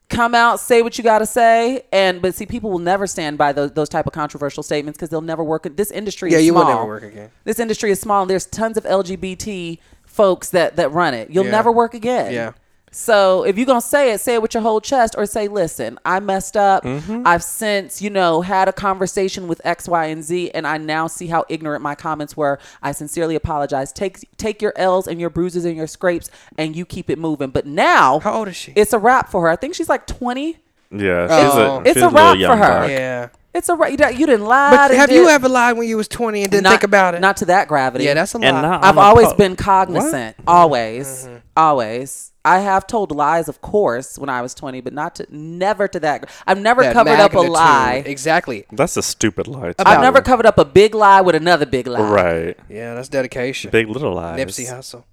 Come out, say what you got to say, and but see, people will never stand by those those type of controversial statements because they'll never work. This industry, Yeah, is you will never work again. This industry is small, and there's tons of LGBT folks that that run it. You'll Yeah. never work again. Yeah. So if you're gonna say it, say it with your whole chest, or say, "Listen, I messed up. Mm-hmm. I've since, you know, had a conversation with X, Y, and Z, and I now see how ignorant my comments were. I sincerely apologize. Take take your L's and your bruises and your scrapes, and you keep it moving. But now, How old is she? it's a wrap for her. I think she's like 20. yeah, she's Oh. a, It's a a wrap for her. buck. yeah. It's a wrap. You, you didn't lie. But and have you ever lied when you was 20 and didn't not, think about it? Not to that gravity. yeah, that's a lie. And now I've a always po- been cognizant. Always, Mm-hmm. always. I have told lies, of course, when I was twenty, but not to never to that. I've never That covered up a lie. Exactly. That's a stupid lie. too. I've never covered up a big lie with another big lie. Right. Yeah, that's dedication. Big little lies. Nipsey Hussle.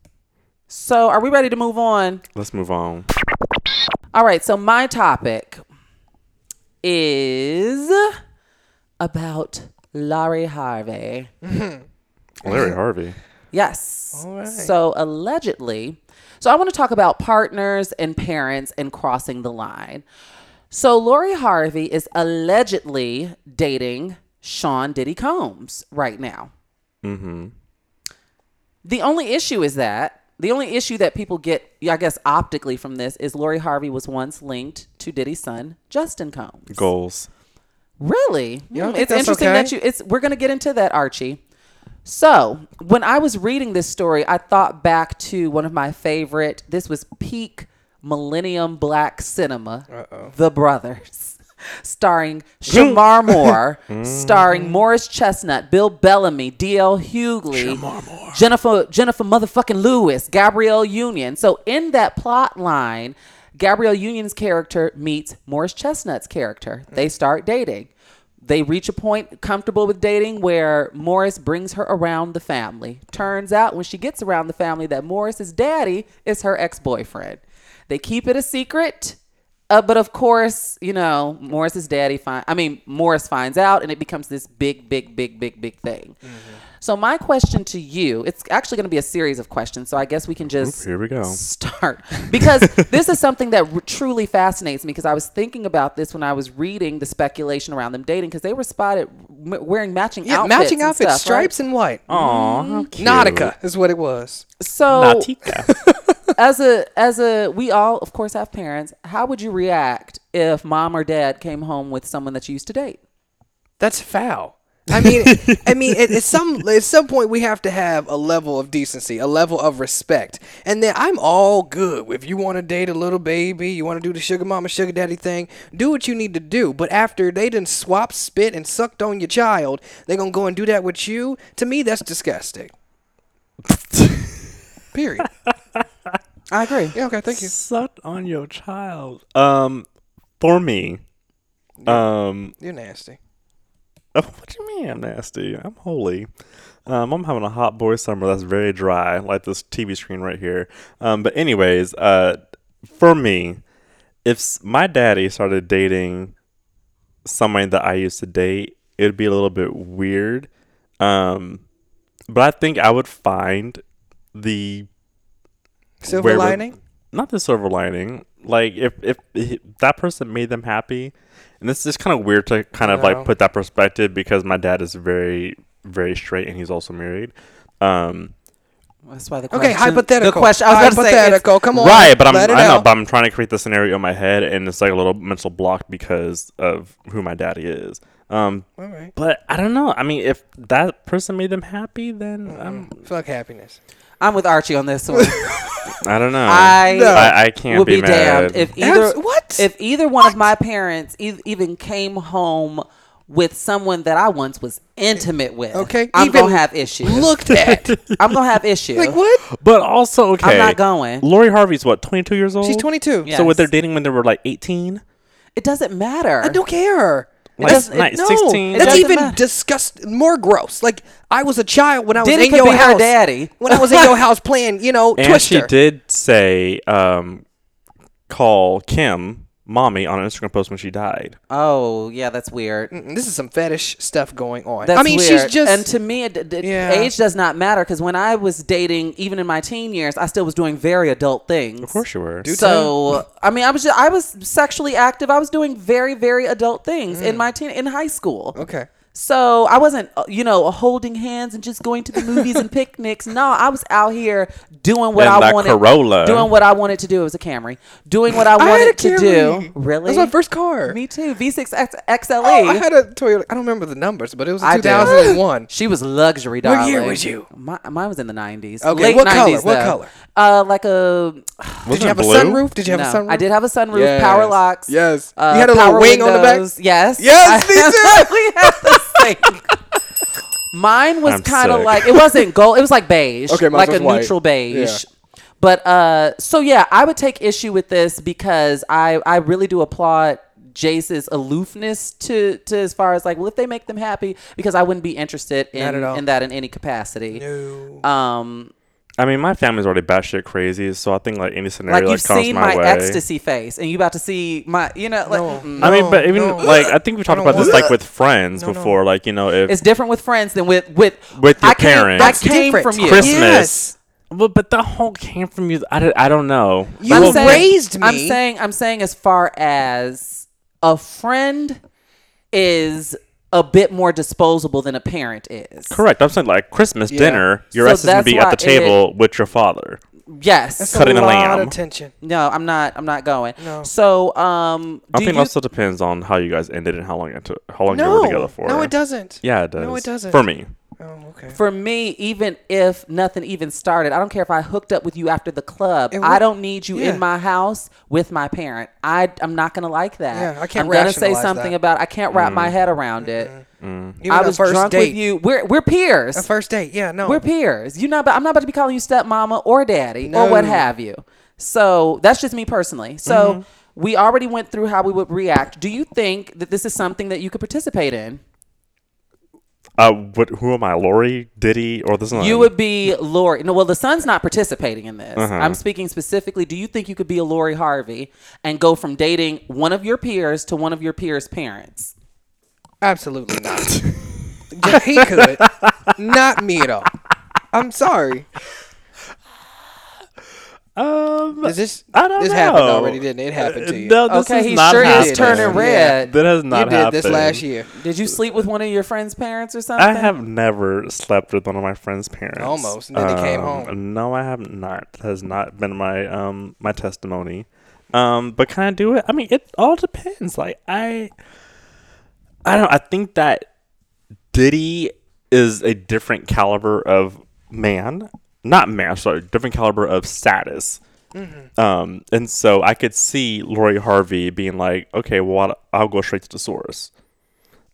So, are we ready to move on? Let's move on. All right. So, my topic is about Lori Harvey. Lori Harvey. Yes. All right. So allegedly, so I want to talk about partners and parents and crossing the line. So Lori Harvey is allegedly dating Sean Diddy Combs right now. Mm-hmm. The only issue is that the only issue that people get, I guess, optically from this is Lori Harvey was once linked to Diddy's son, Justin Combs. Goals. Really? Hmm, it's interesting okay? that you it's we're going to get into that Archie. So, when I was reading this story, I thought back to one of my favorite. This was peak millennium black cinema, The Brothers, starring Shemar Moore, starring Morris Chestnut, Bill Bellamy, D.L. Hughley, Jennifer Jennifer motherfucking Lewis, Gabrielle Union. So, in that plot line, Gabrielle Union's character meets Morris Chestnut's character. They start dating. They reach a point comfortable with dating where Morris brings her around the family. Turns out when she gets around the family that Morris's daddy is her ex-boyfriend. They keep it a secret. Uh, but of course, you know, Morris's daddy find I mean, Morris finds out and it becomes this big, big, big, big, big thing. So my question to you, it's actually going to be a series of questions. So I guess we can just Here we go. start because this is something that r- truly fascinates me because I was thinking about this when I was reading the speculation around them dating because they were spotted m- wearing matching Yeah, outfits matching and outfits, stuff, stripes and white. Aw, how mm-hmm. cute. Nautica is what it was. So Nautica. as a as a we all of course have parents. How would you react if mom or dad came home with someone that you used to date? That's foul. I mean, I mean, at, at some at some point we have to have a level of decency, a level of respect, and then I'm all good. If you want to date a little baby, you want to do the sugar mama, sugar daddy thing, do what you need to do. But after they done swap, spit, and sucked on your child, they gonna go and do that with you. To me, that's disgusting. Period. I agree. Yeah. Okay. Thank you. Sucked on your child. Um, for me, um, You're nasty. Oh, what do you mean I'm nasty? I'm holy. Um, I'm having a hot boy summer that's very dry, like this TV screen right here. Um, but anyways, uh, for me, if my daddy started dating somebody that I used to date, it'd be a little bit weird. Um, but I think I would find the Silver lining. not the silver lining. Like if if, if that person made them happy, and this is kind of weird to kind of like put that perspective because my dad is very very straight and he's also married. Um, That's why the Okay, question, hypothetical. The question I was about to say, it's- hypothetical. Come on. right, but I'm let it I know, out. but I'm trying to create the scenario in my head, and it's like a little mental block because of who my daddy is. Um, All right. but I don't know. I mean, if that person made them happy, then I'm, Fuck happiness. I'm with Archie on this one. I don't know. I I, I can't would be, be, mad. damned if either Abs- what? if either one of my parents e- even came home with someone that I once was intimate with. Okay, I'm even gonna have issues. Looked at. I'm gonna have issues. like what? but also okay. I'm not going. Lori Harvey's what 22 years old. She's 22. Yeah. So what Yes. they're dating when they were like 18? It doesn't matter. I don't care. Like, doesn't- it- No, 16. That's even matter. disgust more gross. Like I was a child when I was Diddy in could your be her house. daddy. When I was in your house playing, you know, and Twister. she did say, um, call Kim mommy on an Instagram post when she died. Oh yeah, that's weird. Mm, This is some fetish stuff going on. That's I mean, weird. she's just and to me, it, it- Yeah. age does not matter because when I was dating, even in my teen years, I still was doing very adult things. Of course you were. Dude. So I mean, I was just, I was sexually active. I was doing very very adult things Mm. in my teen in high school. okay. So I wasn't, uh, you know, holding hands and just going to the movies and picnics. No, I was out here doing what In I wanted. Corolla. Doing what I wanted to do. It was a Camry. Doing what I I wanted to do. Really? That was my first car. Me too. V6 X- XLE. Oh, I had a Toyota. I don't remember the numbers, but it was a I do. 2001. She was luxury, darling. What year was you? My, mine was in the nineties. Okay, Late what color? 90s, What color? Uh, like a. Did you have it a sunroof? Did you have no, a sunroof? I did have a sunroof, Yes. power locks. Yes. uh, you had a little wing on the back. Yes. Yes, I me too. we had the same. Mine was I'm kind of sick. like it wasn't gold. It was like beige, Okay, mine like was a white. neutral beige. Yeah. But uh, so yeah, I would take issue with this because I I really do applaud Jace's aloofness to to as far as like, well, if they make them happy, because I wouldn't be interested Not in at all. in that in any capacity. No. Um, I mean, my family's already batshit crazy, so I think like any scenario like that you've comes seen my, my way. ecstasy face, and you about to see my, you know, like No. mm. I mean, but even no. like I think we talked about this like with friends No, no. before, like you know if it's different with friends than with with With your I came, parents. I That's came different. from you. Christmas. Yes. Well, but the whole came from you. I, don't- I don't know. You I'm Well, saying, raised I'm saying I'm saying as far as a friend is a bit more disposable than a parent is. Correct. I'm saying like Christmas Yeah. dinner, your So ass is gonna be at the table with your father. Yes. That's Cutting a the lot lamb. of tension. no, I'm not. I'm not going. No. So, um, I do think you, also depends on how you guys ended and how long it took, how long you were together for. No, it doesn't. Yeah, it does. No, it doesn't. For me, Oh, okay. for me, even if nothing even started, I don't care if I hooked up with you after the club. It I don't need you yeah. in my house with my parent. I I'm not gonna like that. Yeah, I can't I'm gonna say something that. about. I can't wrap my mm. head around it. Mm-hmm. Mm. Even I a was first drunk date. with you. We're we're peers. A first date. Yeah, no. We're peers. You not. But I'm not about to be calling you stepmama or daddy or what have you. So that's just me personally. So Mm-hmm. we already went through how we would react. Do you think that this is something that you could participate in? Uh, what? Who am I? Lori, Diddy, or the son? You would be Lori. No, well, the son's not participating in this. Uh-huh. I'm speaking specifically. Do you think you could be a Lori Harvey and go from dating one of your peers to one of your peers' parents? Absolutely not. Yeah, he could. not me at all. I'm sorry. Um, Is this I don't this know. happened already, didn't it? It happened to you. No, this Okay, is he not sure is turning red. That has not you did this last year. Did you sleep with one of your friend's parents or something? I have never slept with one of my friend's parents. Almost, and then he came Um, home. No, I have not. That has not been my um my testimony. Um, but can I do it? I mean, it all depends. Like I, I don't. I think that Diddy is a different caliber of man, not man. Sorry, different caliber of status. Mm-hmm. Um, and so I could see Lori Harvey being like, okay, well, I'll- I'll go straight to the source.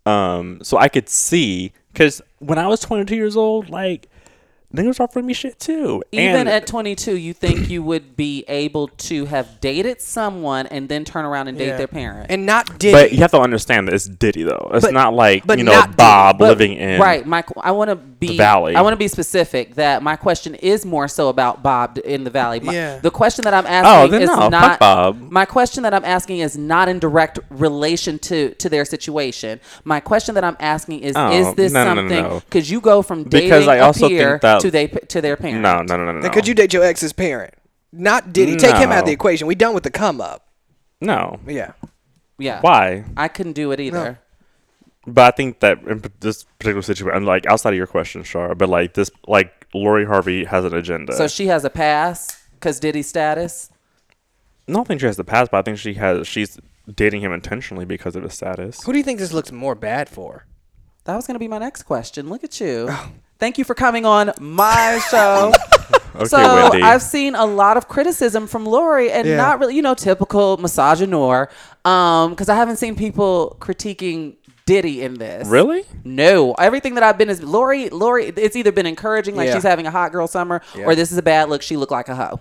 Um, so I could see because when I was 22 years old, like niggas offering me shit too. Even And- at 22, you think you would be able to have dated someone and then turn around and date Yeah. their parent? And not Diddy. but you have to understand that it's Diddy though. It's But- not like but you know. Bob But- living in right, Mike. I want to be the Valley. I want to be specific that my question is more so about Bob in the Valley. My- Yeah. The question that I'm Oh, asking then is no, not Bob. My question that I'm asking is not in direct relation to to their situation. My question that I'm asking is: Oh, Is this no, no, no, something? no. You go from dating Because I a also peer think that- to they to their parent? No, no, no, no, no. Now, could you date your ex's parent? Not Diddy. Take him out of the No. equation. We done with the come up. No. Yeah. Yeah. Why? I couldn't do it either. But I think that in p- this particular situation, like outside of your question, Shar, but like this, like Lori Harvey has an agenda. So she has a pass because Diddy status. no, I don't think she has the pass, but I think she has. She's dating him intentionally because of his status. Who do you think this looks more bad for? That was going to be my next question. Look at you. Oh. Thank you for coming on my show. Okay, so Wendy. I've seen a lot of criticism from Lori, and Yeah. not really, you know, typical misogynoir. Um, because I haven't seen people critiquing Diddy in this. really? No, everything that I've been is Lori. Lori, it's either been encouraging, like Yeah. she's having a hot girl summer, Yeah. or this is a bad look. She looked like a hoe.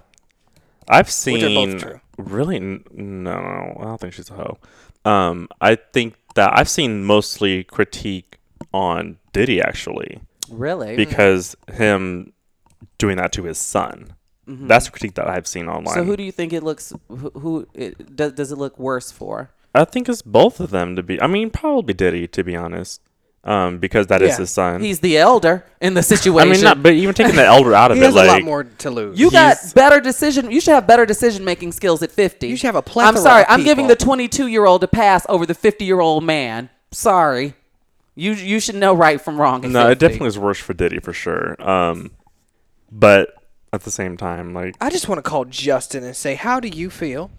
I've are both seen true. really no, no, I don't think she's a hoe. Um, I think that I've seen mostly critique on Diddy actually Really? because him doing that to his son. That's a critique that I've seen online. Mm-hmm. so who do you think it looks? Who, who it, does does it look worse for? I think it's both of them to be. I mean, probably Diddy to be honest, um, because that is Yeah. his son. He's the elder in the situation. I mean, not, but even taking the elder out of He it, has a lot more to lose. You got better decision. You should have better decision making skills at fifty. You should have a I'm sorry. of I'm giving the 22 year old a pass over the 50 year old man. Sorry. You you should know right from wrong. At no, it definitely is worse for Diddy for sure. Um, but at the same time, like I just want to call Justin and say, how do you feel?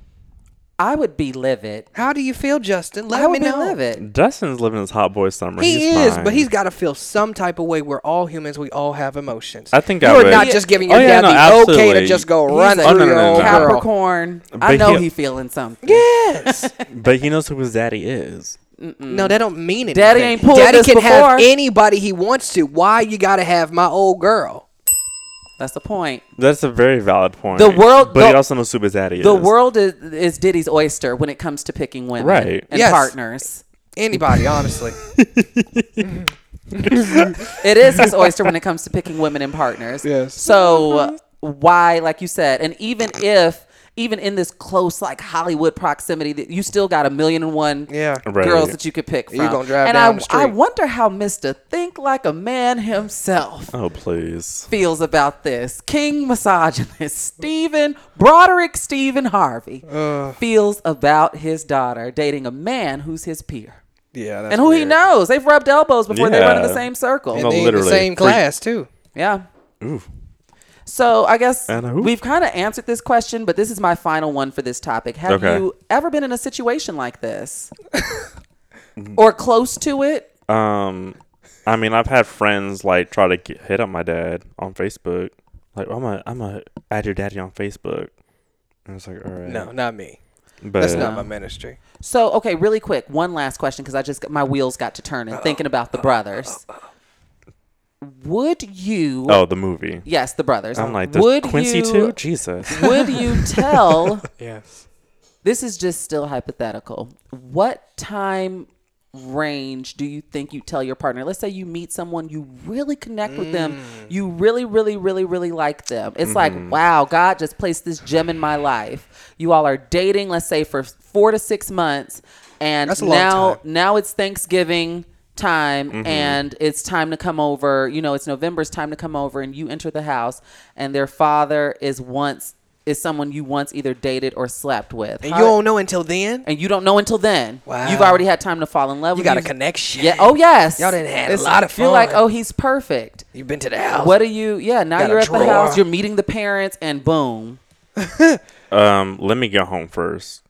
I would be livid. How do you feel, Justin? Let I would me be know. livid. Justin's living his hot boy summer. He He's is, fine. but he's got to feel some type of way. We're all humans. We all have emotions. I think I You're would. not just giving your Oh, yeah, dad no, the okay to just go He's run a through no, no, your no, old no. Capricorn. I But know he- he feeling something. Yes. But he knows who his daddy is. No, that don't mean anything. Daddy ain't pulled Daddy this can before. have anybody he wants to. Why you got to have my old girl? That's the point. That's a very valid point. The world- but he also knows who his daddy The is. world is, is Diddy's oyster when it comes to picking women Right. and Yes. partners. Anybody, honestly. It is his oyster when it comes to picking women and partners. Yes. So uh, why, like you said, and even if, even in this close like Hollywood proximity, that you still got a million and one Yeah. Right. girls that you could pick from. You gonna drive and down I, the street. I wonder how Mister Think Like a Man himself Oh please. feels about this. King misogynist Stephen Broderick Stephen Harvey feels about his daughter dating a man who's his peer. Yeah. That's and who he knows. They've rubbed elbows before they run in the same circle. And No, they in the same class, too. Yeah. Ooh. So I guess we've kind of answered this question, but this is my final one for this topic. Have Okay. you ever been in a situation like this, or close to it? Um, I mean, I've had friends like try to get, hit up my dad on Facebook. Like, I'm a, I'm a add your daddy on Facebook. And it's like, all right. No, not me. but That's not my ministry. So okay, really quick, one last question because I just my wheels got to turning thinking about the brothers. Would you? oh, the movie. Yes, the brothers. I'm like, there's would Quincy you, too. Jesus. Would you tell? Yes. this is just still hypothetical. What time range do you think you tell your partner? Let's say you meet someone, you really connect with them, Mm. you really, really, really, really like them. It's Mm-hmm. like, wow, God just placed this gem in my life. You all are dating, let's say for four to six months, and That's a long now time. now it's Thanksgiving time Mm-hmm. and it's time to come over you know it's november it's time to come over and you enter the house and their father is once is someone you once either dated or slept with. And How- you don't know until then. and you don't know until then. Wow. You've already had time to fall in love You with got a connection. Yeah. Oh yes. Y'all didn't have a It's- lot of fun You're like, oh, he's perfect. You've been to the house. What are you? Yeah. Now Got you're at the house. You're meeting the parents, and boom. Um, let me go home first.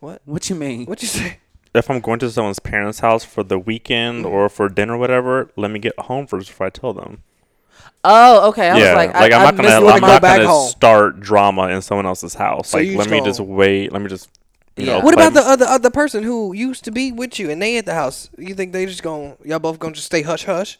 what What you mean? What you say? If I'm going to someone's parents' house for the weekend mm. or for dinner, or whatever, let me get home first before I tell them. Oh, okay. I yeah, was like, like I, I'm I not gonna, missed I'm go not back gonna home. start drama in someone else's house. So like, let me go- just wait. Let me just, you Yeah. know. What play- about the other other person who used to be with you and they at the house? You think they just gonna y'all both gonna just stay hush hush?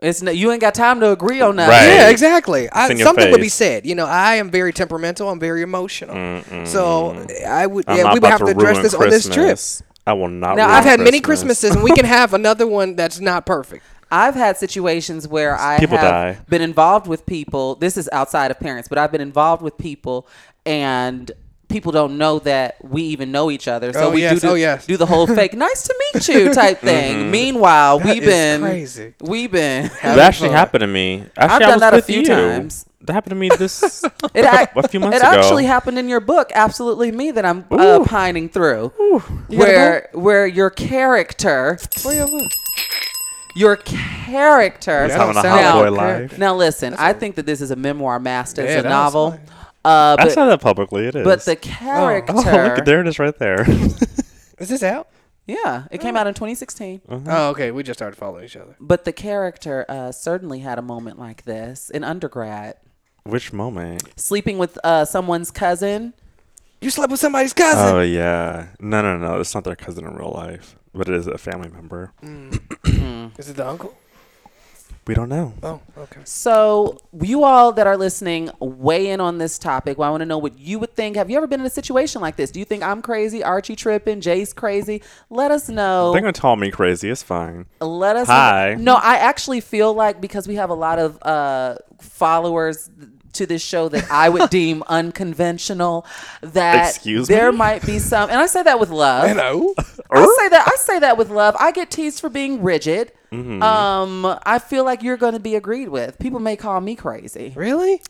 It's no, you ain't got time to agree on that. Right. Yeah, exactly. I, in your something would be said. You know, I am very temperamental. I'm very emotional. So I would. I'm yeah, we would have to address ruin this on this trip. Christmas. I will not. Now, I've had many Christmas. Christmases, and we can have another one that's not perfect. I've had situations where I People have die. been involved with people. This is outside of parents, but I've been involved with people, and people don't know that we even know each other. So Oh, we yes. do, do, Oh, yes. do the whole fake "nice to meet you" type thing. Mm-hmm. Meanwhile, That we've been crazy. We've been. That actually happened to me. Actually, I done was that a few you. times. That happened to me this It, ac- a few months it ago. actually happened in your book, absolutely me, that I'm uh, pining through, where where your character, your character. Yeah, having a sound hot like boy a life. now listen, I think that this is a memoir master. Yeah, It's a novel. fine. Uh, I but, said that publicly. It is. but the character, oh, look, there it is, right there. Is this out? yeah, it came out in 2016. Oh, okay. We just started following each other. But the character uh, certainly had a moment like this in undergrad, Which moment? sleeping with uh, someone's cousin. You slept with somebody's cousin. Oh yeah. No, no, no. It's not their cousin in real life, but it is a family member. Is it the uncle? We don't know. Oh, okay. So, you all that are listening, weigh in on this topic. Well, I want to know what you would think. Have you ever been in a situation like this? Do you think I'm crazy, Archie tripping, Jay's crazy? Let us know. They're gonna call me crazy. It's fine. Let us Hi. No, I actually feel like because we have a lot of uh, followers to this show that I would deem unconventional, that Excuse there me? might be some, and I say that with love. Hello. I say that I say that with love. I get teased for being rigid. Mm-hmm. Um, I feel like you're going to be agreed with. People may call me crazy. Really?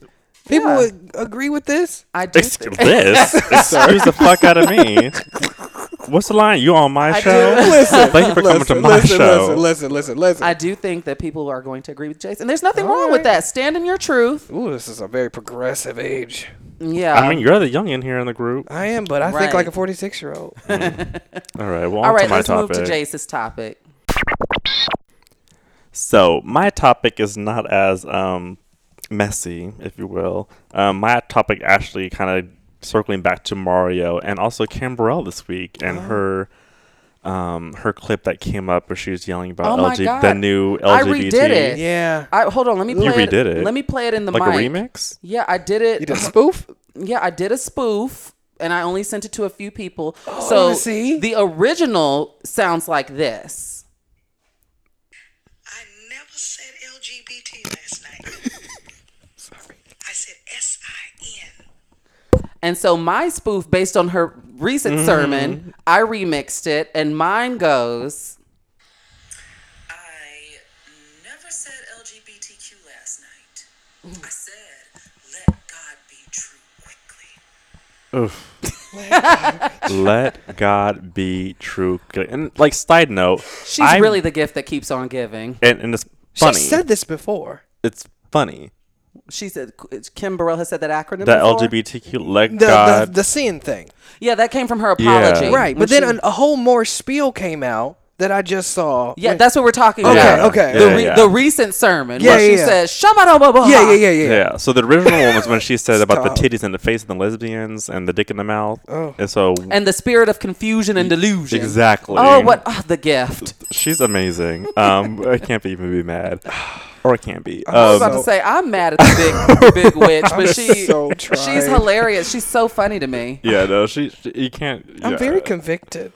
People Yeah. would agree with this? I do. Excuse this. Excuse the fuck out of me. What's the line? You on my I show? do. Listen, Thank you for coming to listen, my listen, show. Listen, listen, listen, listen. I do think that people are going to agree with Jason. There's nothing All wrong with that. Stand in your truth. Ooh, this is a very progressive age. Yeah. I mean, you're the young in here in the group. I am, but I Right. think like a 46 year old. All right. Well, all on right. to my Let's topic. move to Jace's topic. So my topic is not as um, messy, if you will. Um, my topic actually kind of circling back to Mario and also Kim Burrell this week and her um, her clip that came up where she was yelling about Oh LG, the new LGBT. I redid it. yeah. I hold on. Let me play You play redid it. Let me play it in the Like a mic. remix? Yeah, I did it. You did a spoof? Yeah, I did a spoof, and I only sent it to a few people. Oh, so see? the original sounds like this. I never said LGBT last night. I said S I N. And so my spoof, based on her recent Mm-hmm. sermon, I remixed it, and mine goes. I never said LGBTQ last night. I said, let God be true quickly. Oof. Let God be true. And like side note, She's I- really the gift that keeps on giving. and, and it's She funny. said this before. it's funny. She said Kim Burrell has said that acronym. The before? LGBTQ let The, the, God. the sin thing. Yeah, that came from her Yeah. apology. Right. But then she- an, a whole more spiel came out that I just saw. yeah, when- that's what we're talking Okay, about. okay. The, Yeah, re- yeah. the recent sermon Yeah, where she yeah, yeah. says, "Shabba Yeah, yeah, yeah, yeah. Yeah. So the original one was when she said about the titties in the face and the lesbians and the dick in the mouth. Oh. And so and the spirit of confusion and delusion. exactly. Oh, what oh, the gift! She's amazing. Um, I can't even be mad, or I can't be. I was Um, about to say I'm mad at the big big witch, but she so she's hilarious. She's so funny to me. yeah, no, she, she- you can't. I'm yeah. very convicted.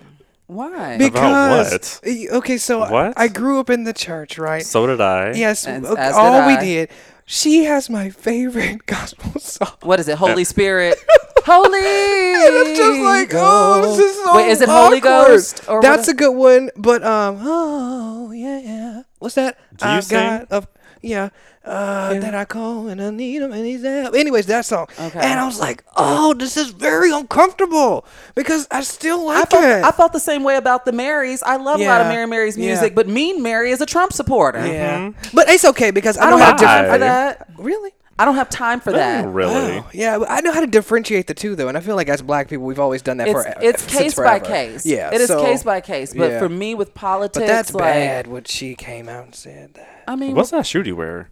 Why? Because what? okay, so I- What? I grew up in the church, right? So did I. yes, As- okay, as did all we did. She has my favorite gospel song. what is it? Holy Spirit. Holy. And I'm just like, oh, this is so Wait, is it Holy. Ghost or That's a good one, but um, oh yeah, yeah. What's that? Do you I've sing? got a- yeah, uh, that I call and I need him and he's there. Anyways, that song. Okay. And I was like, oh, this is very uncomfortable because I still I like felt, it. I felt the same way about the Marys. I love a lot of Mary Mary's Yeah. music, but Mean Mary is a Trump supporter. yeah, but it's okay because I, I don't how have to time for that. Really? I don't have time for that. really? Wow. Yeah, I know how to differentiate the two though, and I feel like as black people, we've always done that It's, for it's since case by case. Yeah, it is so- case by case. But yeah. for me, with politics, But that's like, bad. What she came out and said that. I mean, What's that shoe you wear?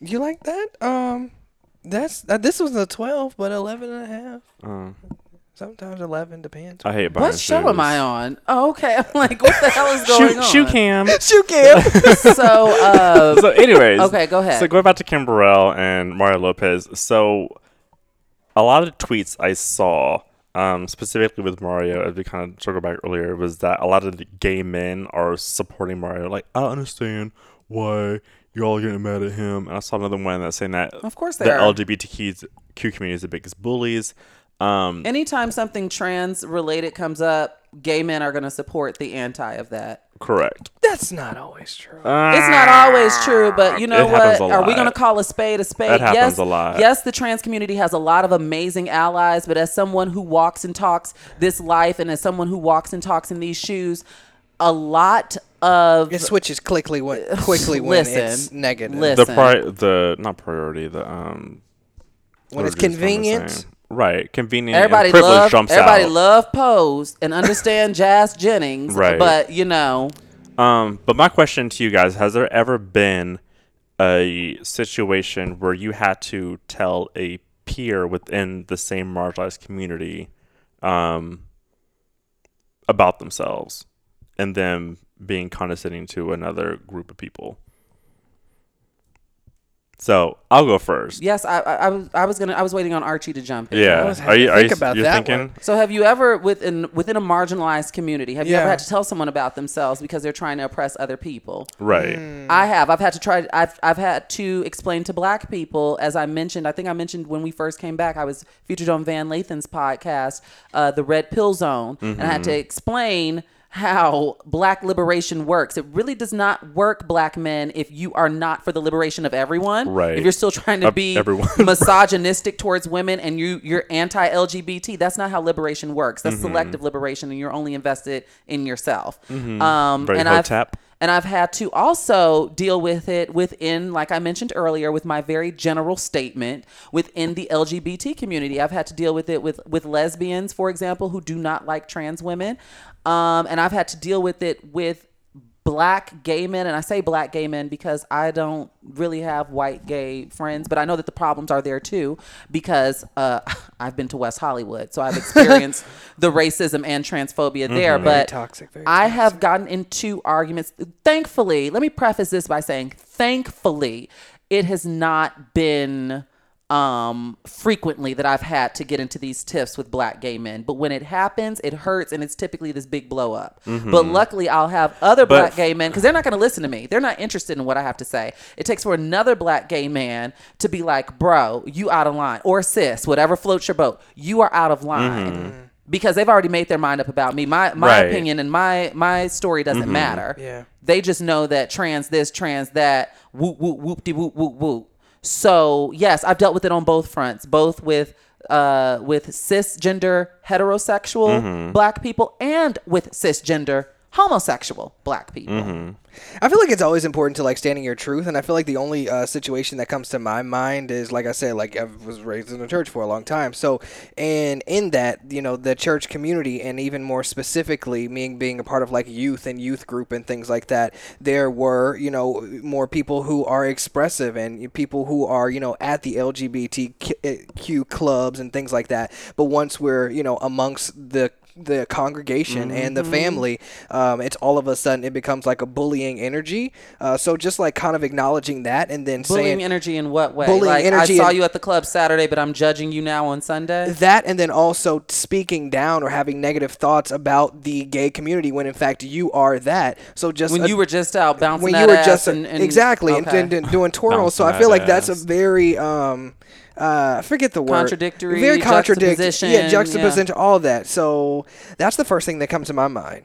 You like that? Um, that's uh, this was a twelve, but 11 and a half. Uh, Sometimes eleven depends. I hate buying what show am shoes. I on? Oh, okay. I'm like, what the hell is going Shoe, on? shoe cam. Shoe cam. So, uh, so, anyways, Okay, go ahead. So, going back to Kim Burrell and Mario Lopez. So, a lot of tweets I saw, um, specifically with Mario, as we kind of circled back earlier, was that a lot of the gay men are supporting Mario. Like, I don't understand why you're all getting mad at him. And I saw another one that's saying that Of course the are. LGBTQ community is the biggest bullies. Um, anytime something trans related comes up, gay men are going to support the anti of that. correct. That's not always true. It's not always true, but you know what? Are we going to call a spade a spade? That happens yes, a lot. Yes, the trans community has a lot of amazing allies, but as someone who walks and talks this life, and as someone who walks and talks in these shoes, a lot of It switches quickly when quickly when Listen, it's negative. listen. The pri- the not priority, the um When it's are these numbers convenient. Right, convenient. everybody and privilege love everybody out. love Pose and understand Jazz Jennings, Right. But you know, Um, but my question to you guys: Has there ever been a situation where you had to tell a peer within the same marginalized community um, about themselves, and them being condescending to another group of people? So I'll go first. yes, I, I, I was I was gonna I was waiting on Archie to jump in. Yeah, are you? Are think you? about you're that thinking? one. So have you ever within within a marginalized community have you ever had to tell someone about themselves because they're trying to oppress other people? Right. I have. I've had to try. I've I've had to explain to Black people, as I mentioned. I think I mentioned when we first came back. I was featured on Van Lathan's podcast, uh, the Red Pill Zone, and I had to explain how Black liberation works. It really does not work, Black men, if you are not for the liberation of everyone. Right. If you're still trying to be everyone. misogynistic towards women and you you're anti-LGBT, that's not how liberation works. Mm-hmm. That's selective liberation, and you're only invested in yourself. Um, Very and I've hotep. and I've had to also deal with it within, like I mentioned earlier, with my very general statement within the LGBT community. I've had to deal with it with with lesbians, for example, who do not like trans women, um, and I've had to deal with it with black gay men. And i say black gay men because i don't really have white gay friends but i know that the problems are there too because uh, i've been to west hollywood. So i've experienced the racism and transphobia there. But toxic, very i have gotten into arguments. Thankfully let me preface this by saying thankfully it has not been um frequently that I've had to get into these tiffs with black gay men. But when it happens, it hurts and it's typically this big blow up. Mm-hmm. But luckily I'll have other But- black gay men because they're not going to listen to me. They're not interested in what I have to say. It takes for another black gay man to be like, "Bro, you out of line." Or sis, whatever floats your boat. You are out of line. Mm-hmm. Because they've already made their mind up about me. My my Right. opinion and my my story doesn't mm-hmm. matter. Yeah. They just know that trans this, trans that, whoop whoop whoop de whoop whoop whoop. So yes, I've dealt with it on both fronts, both with uh with cisgender heterosexual black people and with cisgender homosexual black people. I feel like it's always important to like standing your truth, and I feel like the only uh, situation that comes to my mind is like I said, like I was raised in a church for a long time, so and in that you know the church community, and even more specifically, me being a part of like youth and youth group and things like that, there were you know more people who are expressive and people who are you know at the LGBTQ clubs and things like that. But once we're you know amongst the the congregation and the family, um, it's all of a sudden it becomes like a bullying energy. Uh, so just like kind of acknowledging that and then Bullying saying energy in what way? Bullying like energy I saw in- you at the club Saturday, but I'm judging you now on Sunday. that, and then also speaking down or having negative thoughts about the gay community when in fact you are that. So just When a- you were just out bouncing when that you were ass just and, and exactly and, okay. and, and doing twirls. So I feel that like that's a very um uh forget the word Contradictory, very contradictory juxtaposition, yeah yeah. juxtaposition to all that. So that's the first thing that comes to my mind.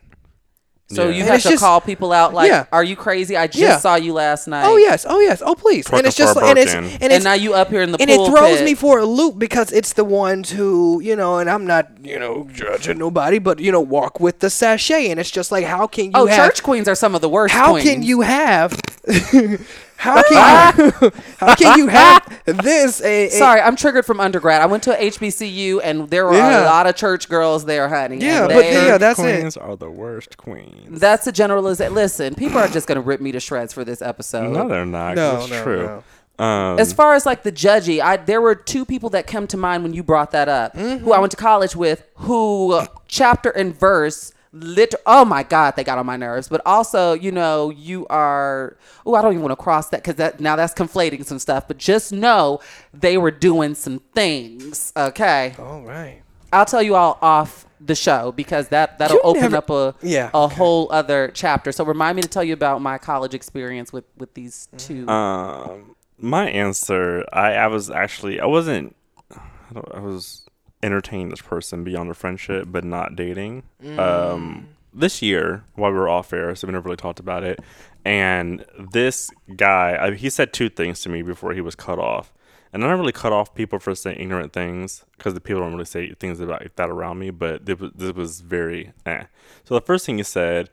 So Yeah. you And have to just- call people out like, Yeah. "Are you crazy? I just Yeah. saw you last night." Oh yes, oh yes, oh please. Twerking and it's just for a and it's and And it's now you up here in the pool. and it pulpit. throws me for a loop because it's the ones who you know, and I'm not you know judging nobody, but you know, walk with the sachet, and it's just like how can you Oh, have church queens are some of the worst. how queens. can you have how can you, how can you have this a, a Sorry, I'm triggered from undergrad. I went to a HBCU and there were Yeah. a lot of church girls there, honey. Yeah, and but they- yeah, that's it. queens are the worst queens. That's a generalization. Listen, people are just gonna rip me to shreds for this episode. No, they're not. No, it's no, true. Um, As far as like the judgy, I there were two people that come to mind when you brought that up, who I went to college with, who chapter and verse lit. Oh my God, they got on my nerves. But also, you know, you are. Oh, I don't even want to cross that because that now that's conflating some stuff. But just know they were doing some things. Okay, all right. I'll tell you all off the show because that that'll You open never- up a Yeah, a okay. whole other chapter. So remind me to tell you about my college experience with with these two. Um, my answer, I, I was actually, I wasn't, I, don't, I was entertaining this person beyond a friendship, but not dating. Um, this year, while we were off air, so we never really talked about it. And this guy, I, he said two things to me before he was cut off. And I don't really cut off people for saying ignorant things because the people don't really say things about that around me. But this was, this was very eh. So the first thing he said,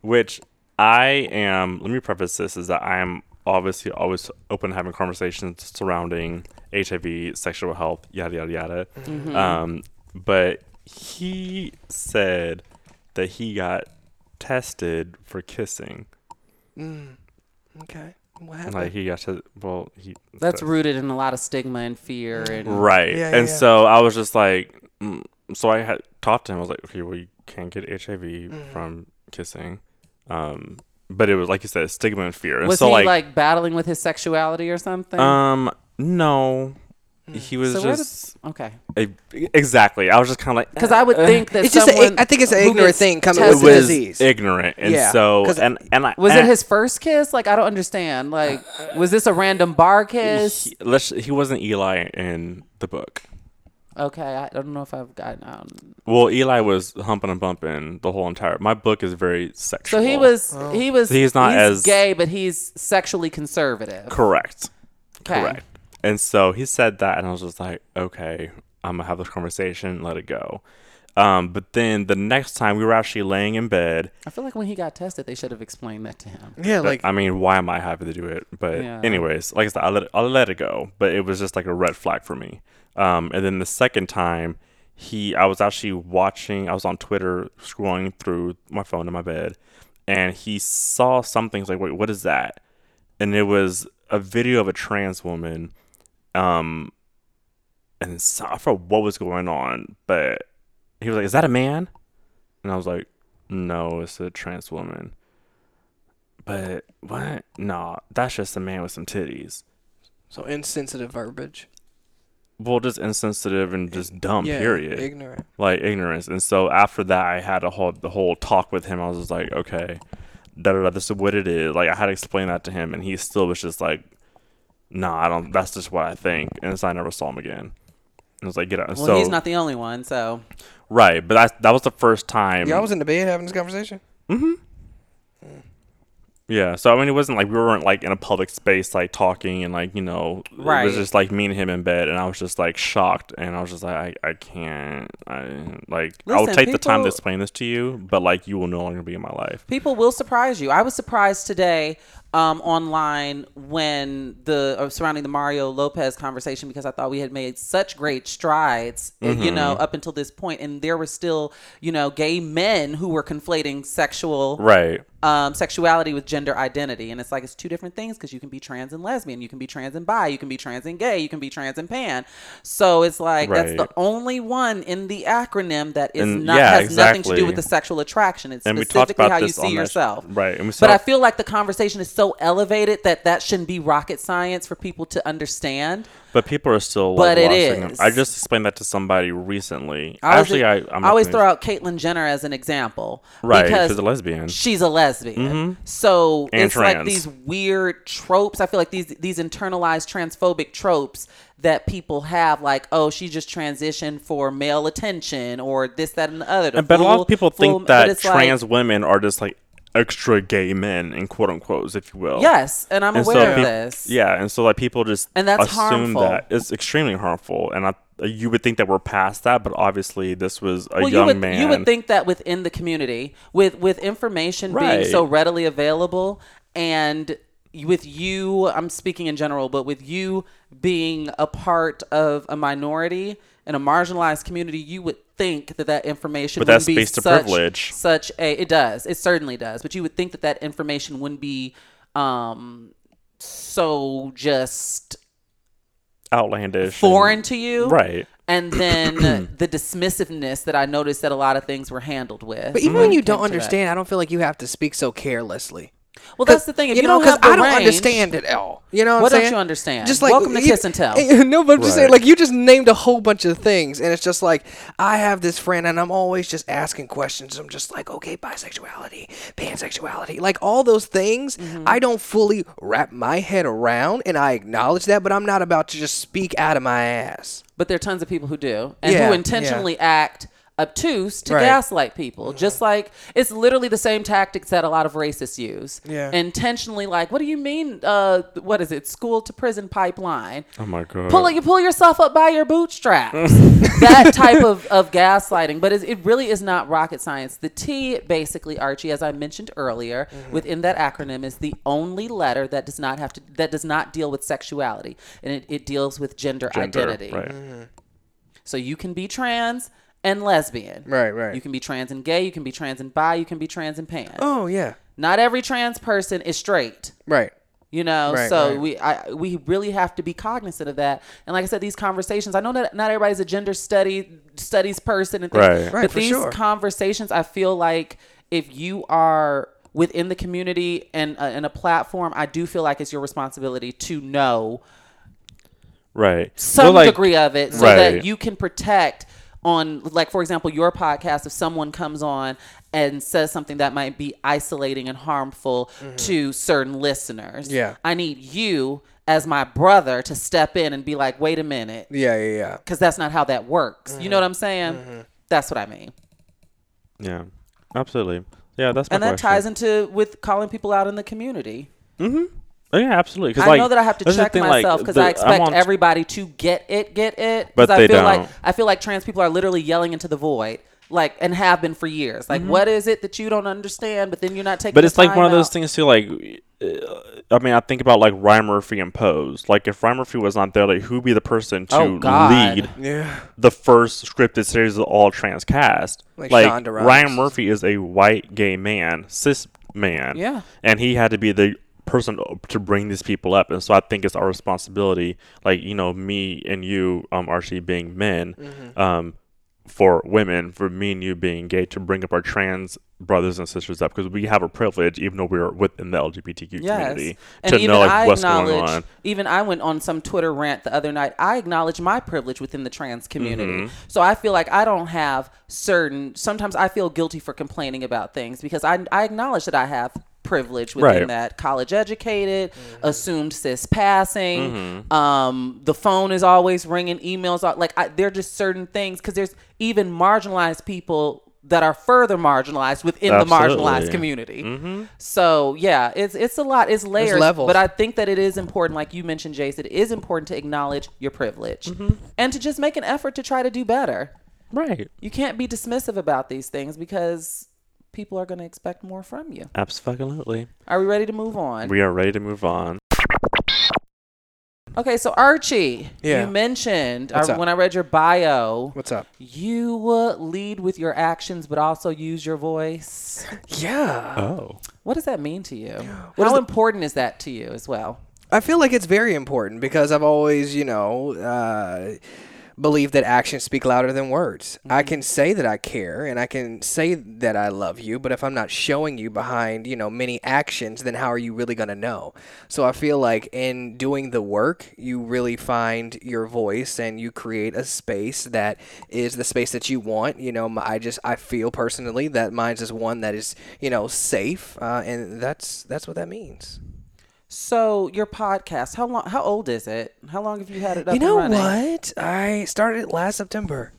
which I am, let me preface this, is that I am obviously always open to having conversations surrounding HIV, sexual health, yada, yada, yada. Um, but he said that he got tested for kissing. Mm. Okay. What happened? Like he got to, well, he. That's rooted in a lot of stigma and fear and Right. Yeah, and yeah, yeah. so I was just like, mm. so I had talked to him. I was like, okay, well, you can't get HIV Mm-hmm. from kissing. Um, but it was like you said, stigma and fear. And was so he like, like, battling with his sexuality or something? um, no, he was So where just okay, e- exactly. I was just kind of like, because I would think that It's just a- someone I think it's an ignorant thing coming it with tested- the disease. ignorant, and Yeah, so 'cause- and and I Was and it his first kiss? Like I don't understand. Like was this a random bar kiss? He, let's, he wasn't Eli in the book. Okay, I don't know if I've gotten out. Well, Eli was humping and bumping the whole entire. My book is very sexual. So he was Oh. he was He's not as- gay, but he's sexually conservative. correct. Okay. Correct. And so he said that, and I was just like, okay, I'm gonna have this conversation, let it go. Um, but then the next time we were actually laying in bed, I feel like when he got tested, they should have explained that to him. yeah, but, like I mean, why am I happy to do it? But Yeah. anyways, like I said, I let it, I let it go. But it was just like a red flag for me. Um, and then the second time, he, I was actually watching. I was on Twitter scrolling through my phone in my bed, and he saw something. He's like, wait, what is that? And it was a video of a trans woman. Um, and so, I forgot what was going on, but he was like, "Is that a man?" And I was like, "No, it's a trans woman." But what? No, that's just a man with some titties. so insensitive verbiage. Well, just insensitive and just dumb. yeah, period. ignorant. like ignorance. And so after that, I had a whole the whole talk with him. I was just like, okay, da da da. This is what it is. Like I had to explain that to him, and he still was just like, nah, I don't. That's just what I think. And so I never saw him again. And I was like, get out. Well, so he's not the only one, so right, but that that was the first time. Y'all was in the bed having this conversation. Mm-hmm. Yeah, so I mean, it wasn't like we weren't like in a public space, like talking and like you know, right. it was just like me and him in bed, and I was just like shocked, and I was just like, I, I can't, I like, I'll Listen, take the time to explain this to you, but like, you will no longer be in my life. people will surprise you. I was surprised today um, online when the uh, surrounding the Mario Lopez conversation because I thought we had made such great strides, uh, you know, Mm-hmm. up until this point, and there were still, you know, gay men who were conflating sexual Right. um, sexuality with gender identity. And it's like it's two different things because you can be trans and lesbian, you can be trans and bi, you can be trans and gay, you can be trans and pan. So it's like that's the only one in the acronym that is And- not yeah, has nothing to do with the sexual attraction. It's And specifically how you see yourself. right, and we but I feel like the conversation is so so elevated that that shouldn't be rocket science for people to understand. But people are still like, But it them. is. I just explained that to somebody recently. I always- Actually, I, I'm I always throw out Caitlyn Jenner as an example, Right, Because she's a lesbian. She's a lesbian, mm-hmm. so And it's like these weird tropes. I feel like these these internalized transphobic tropes that people have, like, oh, she just transitioned for male attention, or this, that, and the other. The But a lot of people full- think that it's like- trans women are just like extra gay men, in quote unquote, if you will. yes, and I'm And aware of peop- this. Yeah, and so like people just And that's assume harmful. that it's extremely harmful, and I, you would think that we're past that, but obviously this was a well, young you would man. you would think that within the community, with with information Right. being so readily available, and with you, I'm speaking in general, but with you being a part of a minority and a marginalized community, you would think that that information But would that's be based to such, privilege. Such a it does it certainly does, but you would think that that information wouldn't be um so just outlandish, and- foreign to you, right? and then the dismissiveness that I noticed that a lot of things were handled with. But even when when you don't to that. understand, I don't feel like you have to speak so carelessly. Well, that's the thing. If you, know, don't have I don't range- understand it all. You know what, What I'm don't saying? you understand? Just like Welcome to you- Kiss and Tell. No, but I'm just saying, like you just named a whole bunch of things, and it's just like I have this friend, and I'm always just asking questions. I'm just like, okay, bisexuality, pansexuality, like all those things. Mm-hmm. I don't fully wrap my head around, and I acknowledge that, but I'm not about to just speak out of my ass. But there are tons of people who do and Yeah, who yeah. intentionally act obtuse to Right. gaslight people. Just like it's literally the same tactics that a lot of racists use. Yeah. Intentionally, like, what do you mean? Uh, what is it? School to prison pipeline. Oh my god. Pull you pull yourself up by your bootstraps. that type of, of gaslighting, but it really is not rocket science. The T, basically, Archie, as I mentioned earlier, Mm-hmm. within that acronym, is the only letter that does not have to that does not deal with sexuality, and it, it deals with gender, Gender, identity. Right. So you can be trans and lesbian. Right, right. You can be trans and gay. You can be trans and bi. You can be trans and pan. Oh yeah, Not every trans person is straight. right. You know, Right, so right. we I, we really have to be cognizant of that. And like I said, these conversations. I know that not everybody's a gender study studies person and things, Right. Right, but for these sure. conversations, I feel like if you are within the community and uh, in a platform, I do feel like it's your responsibility to know Right. some Well, like- degree of it so Right. that you can protect on like for example your podcast if someone comes on and says something that might be isolating and harmful mm-hmm. to certain listeners Yeah. i need you as my brother to step in and be like wait a minute Yeah, yeah, yeah. because that's not how that works you know mm-hmm. what i'm saying mm-hmm. that's what i mean Yeah. Absolutely. Yeah, that's my and that question. ties into with calling people out in the community Oh, yeah, absolutely. 'Cause, I like, know that I have to check thing, myself because the- I expect on- everybody to get it, get it. 'Cause But I they feel like don't. I feel like trans people are literally yelling into the void, like and have been for years. Like, what is it that you don't understand? But then you're not taking. Mm-hmm. But the it's like time one of those things too. Like, uh, I mean, I think about like Ryan Murphy and Pose. Like, if Ryan Murphy was not there, like, who'd be the person to Oh, God. lead Yeah. the first scripted series of all trans cast? Like Like, Ryan Murphy is a white gay man, cis man. Yeah. and he had to be the person to bring these people up and so i think it's our responsibility like you know me and you um archie being men Mm-hmm. um for women for me and you being gay to bring up our trans brothers and sisters up because we have a privilege even though we're within the lgbtq Yes. community And to know like I what's going on even I went on some Twitter rant the other night. I acknowledge my privilege within the trans community. Mm-hmm. So I feel like I don't have certain, sometimes I feel guilty for complaining about things because I, I acknowledge that I have privilege within Right. that college educated mm-hmm. assumed cis passing mm-hmm. um the phone is always ringing emails are like I, there are just certain things because there's even marginalized people that are further marginalized within the marginalized Absolutely. community mm-hmm. so yeah, it's it's a lot. It's layers. levels. But I think that it is important, like you mentioned, Jace, it is important to acknowledge your privilege and to just make an effort to try to do better. right You can't be dismissive about these things because people are going to expect more from you. absolutely Are we ready to move on? we are ready to move on okay, so Archie, Yeah. you mentioned What's uh, when I read your bio, What's up? you uh, lead with your actions, but also use your voice. Yeah. oh What does that mean to you? What is How the- important is that to you as well? I feel like it's very important because I've always, you know, uh, believe that actions speak louder than words. I Mm-hmm. can say that I care and I can say that I love you, but if I'm not showing you behind, you know, many actions, then how are you really going to know? So I feel like in doing the work, you really find your voice and you create a space that is the space that you want. You know, I just I feel personally that mine's is one that is, you know, safe, uh, and that's that's what that means. So your podcast, how long? How old is it? How long have you had it up? You know and running? what? I started it last September.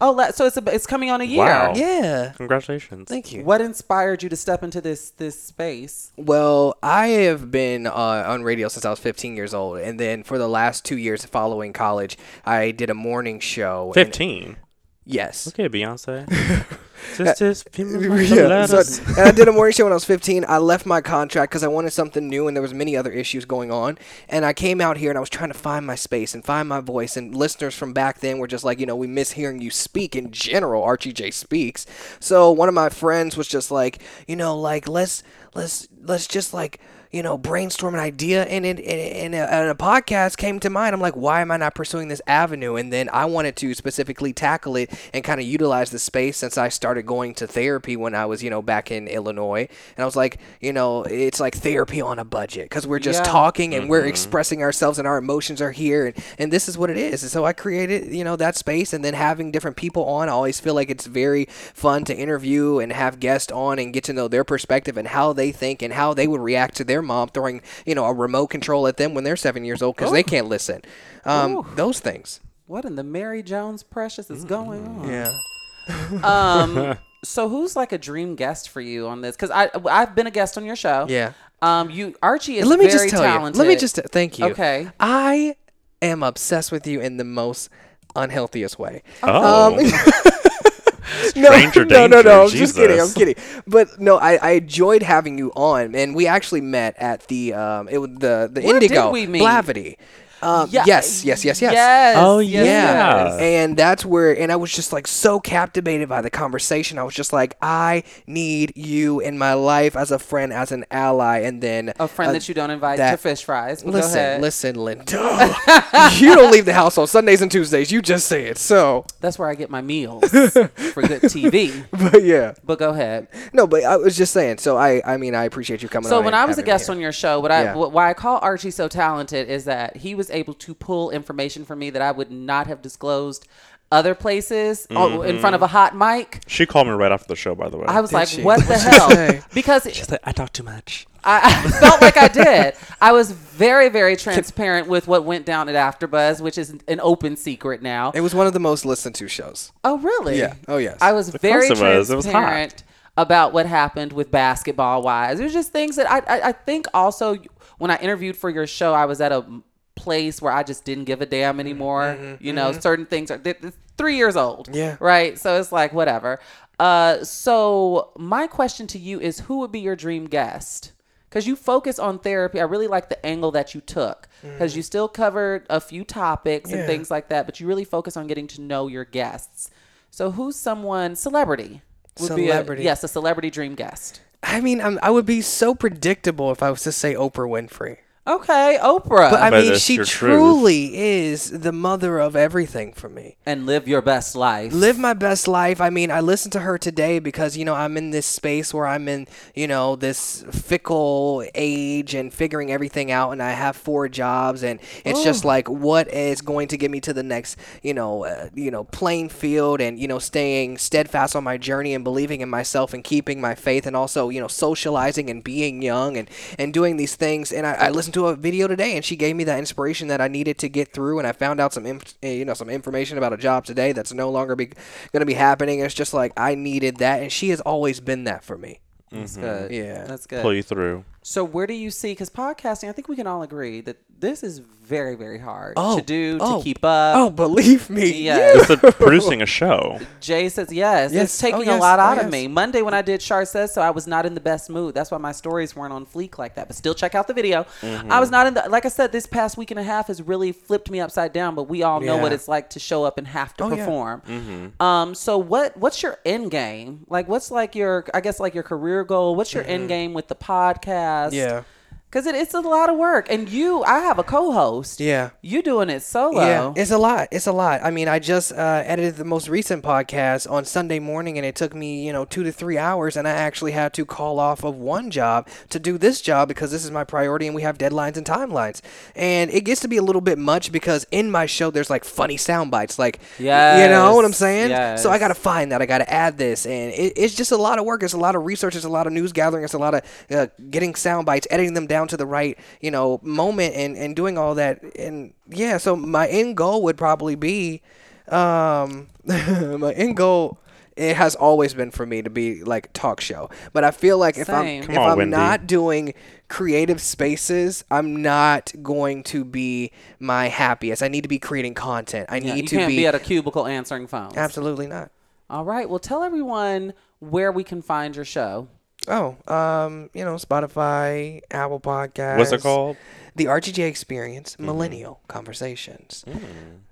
Oh, la- so it's a, it's coming on a year. Wow. Yeah. Congratulations. Thank you. What inspired you to step into this this space? Well, I have been uh, on radio since I was 15 years old, and then for the last two years following college, I did a morning show. 15. yes. Okay, Beyonce. Sisters, uh, Yeah, so, and I did a morning show when I was 15. I left my contract because I wanted something new, and there was many other issues going on. And I came out here, and I was trying to find my space and find my voice. And listeners from back then were just like, you know, we miss hearing you speak in general. Archie J speaks. So one of my friends was just like, you know, like let's let's let's just like you know, brainstorm an idea, and it, and, and, a, and a podcast came to mind. I'm like, why am I not pursuing this avenue? And then I wanted to specifically tackle it and kind of utilize the space since I started going to therapy when I was, you know, back in Illinois. And I was like, you know, it's like therapy on a budget because we're just Yeah. talking and we're mm-hmm. expressing ourselves and our emotions are here, and, and this is what it is. And so I created, you know, that space, and then having different people on, I always feel like it's very fun to interview and have guests on and get to know their perspective and how they think and how they would react to their mom throwing, you know, a remote control at them when they're seven years old because they can't listen. Um, those things. What in the Mary Jones Precious is going on? Yeah. Um. so who's like a dream guest for you on this? Because I I've been a guest on your show. Yeah. Um. You Archie is let me very just tell talented. you. Let me just thank you. Okay. I am obsessed with you in the most unhealthiest way. Oh. Stranger no, no, no, no. I'm just kidding. I'm kidding. But no, I, I enjoyed having you on, and we actually met at the um, it was the the Where did Indigo we meet? Blavity. Um, Yeah. Yes, yes, yes, yes. Yes. Oh, yes, yeah. yes. And that's where, and I was just like so captivated by the conversation. I was just like, I need you in my life as a friend, as an ally, and then A friend uh, that you don't invite that- to fish fries. But go Listen, ahead. listen, Linda. you don't leave the house on Sundays and Tuesdays. You just say it. So, That's where I get my meals for good TV. but yeah, But go ahead. no, but I was just saying. So I, I mean, I appreciate you coming. So on when I was a guest on your show, what I Yeah. wh- why I call Archie so talented is that he was able to pull information from me that I would not have disclosed other places oh, in front of a hot mic. She called me right after the show, by the way. I was like, she? "What the hell?" Because She's like, I talk too much. I, I felt like I did. I was very, very transparent with what went down at AfterBuzz, which is an open secret now. it was one of the most listened to shows. Oh, really? Yeah. Oh, yes. I was very course it was. Hot. transparent about what happened with basketball wise. It was just things that I, I, I think also when I interviewed for your show, I was at a place where I just didn't give a damn anymore. you know, certain things are th- th- three years old. Mm-hmm, Yeah. Right. So it's like whatever. Uh, so my question to you is, who would be your dream guest? Because you focus on therapy. I really like the angle that you took because you still covered a few topics and Mm. Things like that, but you really focus on getting to know your guests. So who's someone celebrity? Would Be Celebrity. a, yes, a celebrity dream guest. I mean, I'm, I would be so predictable if I was to say Oprah Winfrey. Okay, Oprah. But I But mean, it's she your truth. truly is the mother of everything for me. and live your best life. live my best life. I mean, I listened to her today because, you know, I'm in this space where I'm in, you know, this fickle age and figuring everything out and I have four jobs and it's just like what is going to get me to the next, you know, uh, you know, playing field and, you know, staying steadfast on my journey and believing in myself and keeping my faith and also, you know, socializing and being young and and doing these things and I, I listened to a video today and she gave me that inspiration that I needed to get through and I found out some inf- eh, you know some information about a job today that's no longer be going to be happening it's just like I needed that and she has always been that for me That's good. Yeah. That's good. Pull you through. So where do you see? Because podcasting, I think we can all agree that this is very, very hard Oh, to do to oh, keep up. oh believe me Yeah. It's like producing a show. Jay says yes. Yes. It's taking Oh, a lot Oh, out of me. Monday when I did Char says so, I was not in the best mood. That's why my stories weren't on fleek like that. But still, check out the video. I was mm-hmm. not in the. Like I said, this past week and a half has really flipped me upside down. But we all know what it's like to show up and have to Oh, yeah. perform. Mm-hmm. Um. So what? What's your end game? Like, what's like your? I guess like your career goal. What's your end mm-hmm. game with the podcast? yeah Cause it, it's a lot of work, and you, I have a co-host. Yeah. you doing it solo. Yeah, it's a lot. It's a lot. I mean, I just uh, edited the most recent podcast on Sunday morning, and it took me, you know, two to three hours, and I actually had to call off of one job to do this job because this is my priority, and we have deadlines and timelines. And it gets to be a little bit much because in my show there's like funny sound bites, like, yeah, you know what I'm Yes, saying? So I got to find that. I got to add this, and it, it's just a lot of work. It's a lot of research. It's a lot of news gathering. It's a lot of uh, getting sound bites, editing them down to the right, you know, moment, and and doing all that. And yeah, so my end goal would probably be, um, my end goal. It has always been for me to be like talk show, but I feel like if Same. I'm Come if on, I'm Wendy. not doing creative spaces, I'm not going to be my happiest. I need to be creating content. I Yeah, need you to can't be, be at a cubicle answering phones. absolutely not. All right. Well, tell everyone where we can find your show. Oh, um, you know, Spotify, Apple Podcasts. What's it called? The RGJ Experience Mm-hmm. Millennial Conversations. Mm.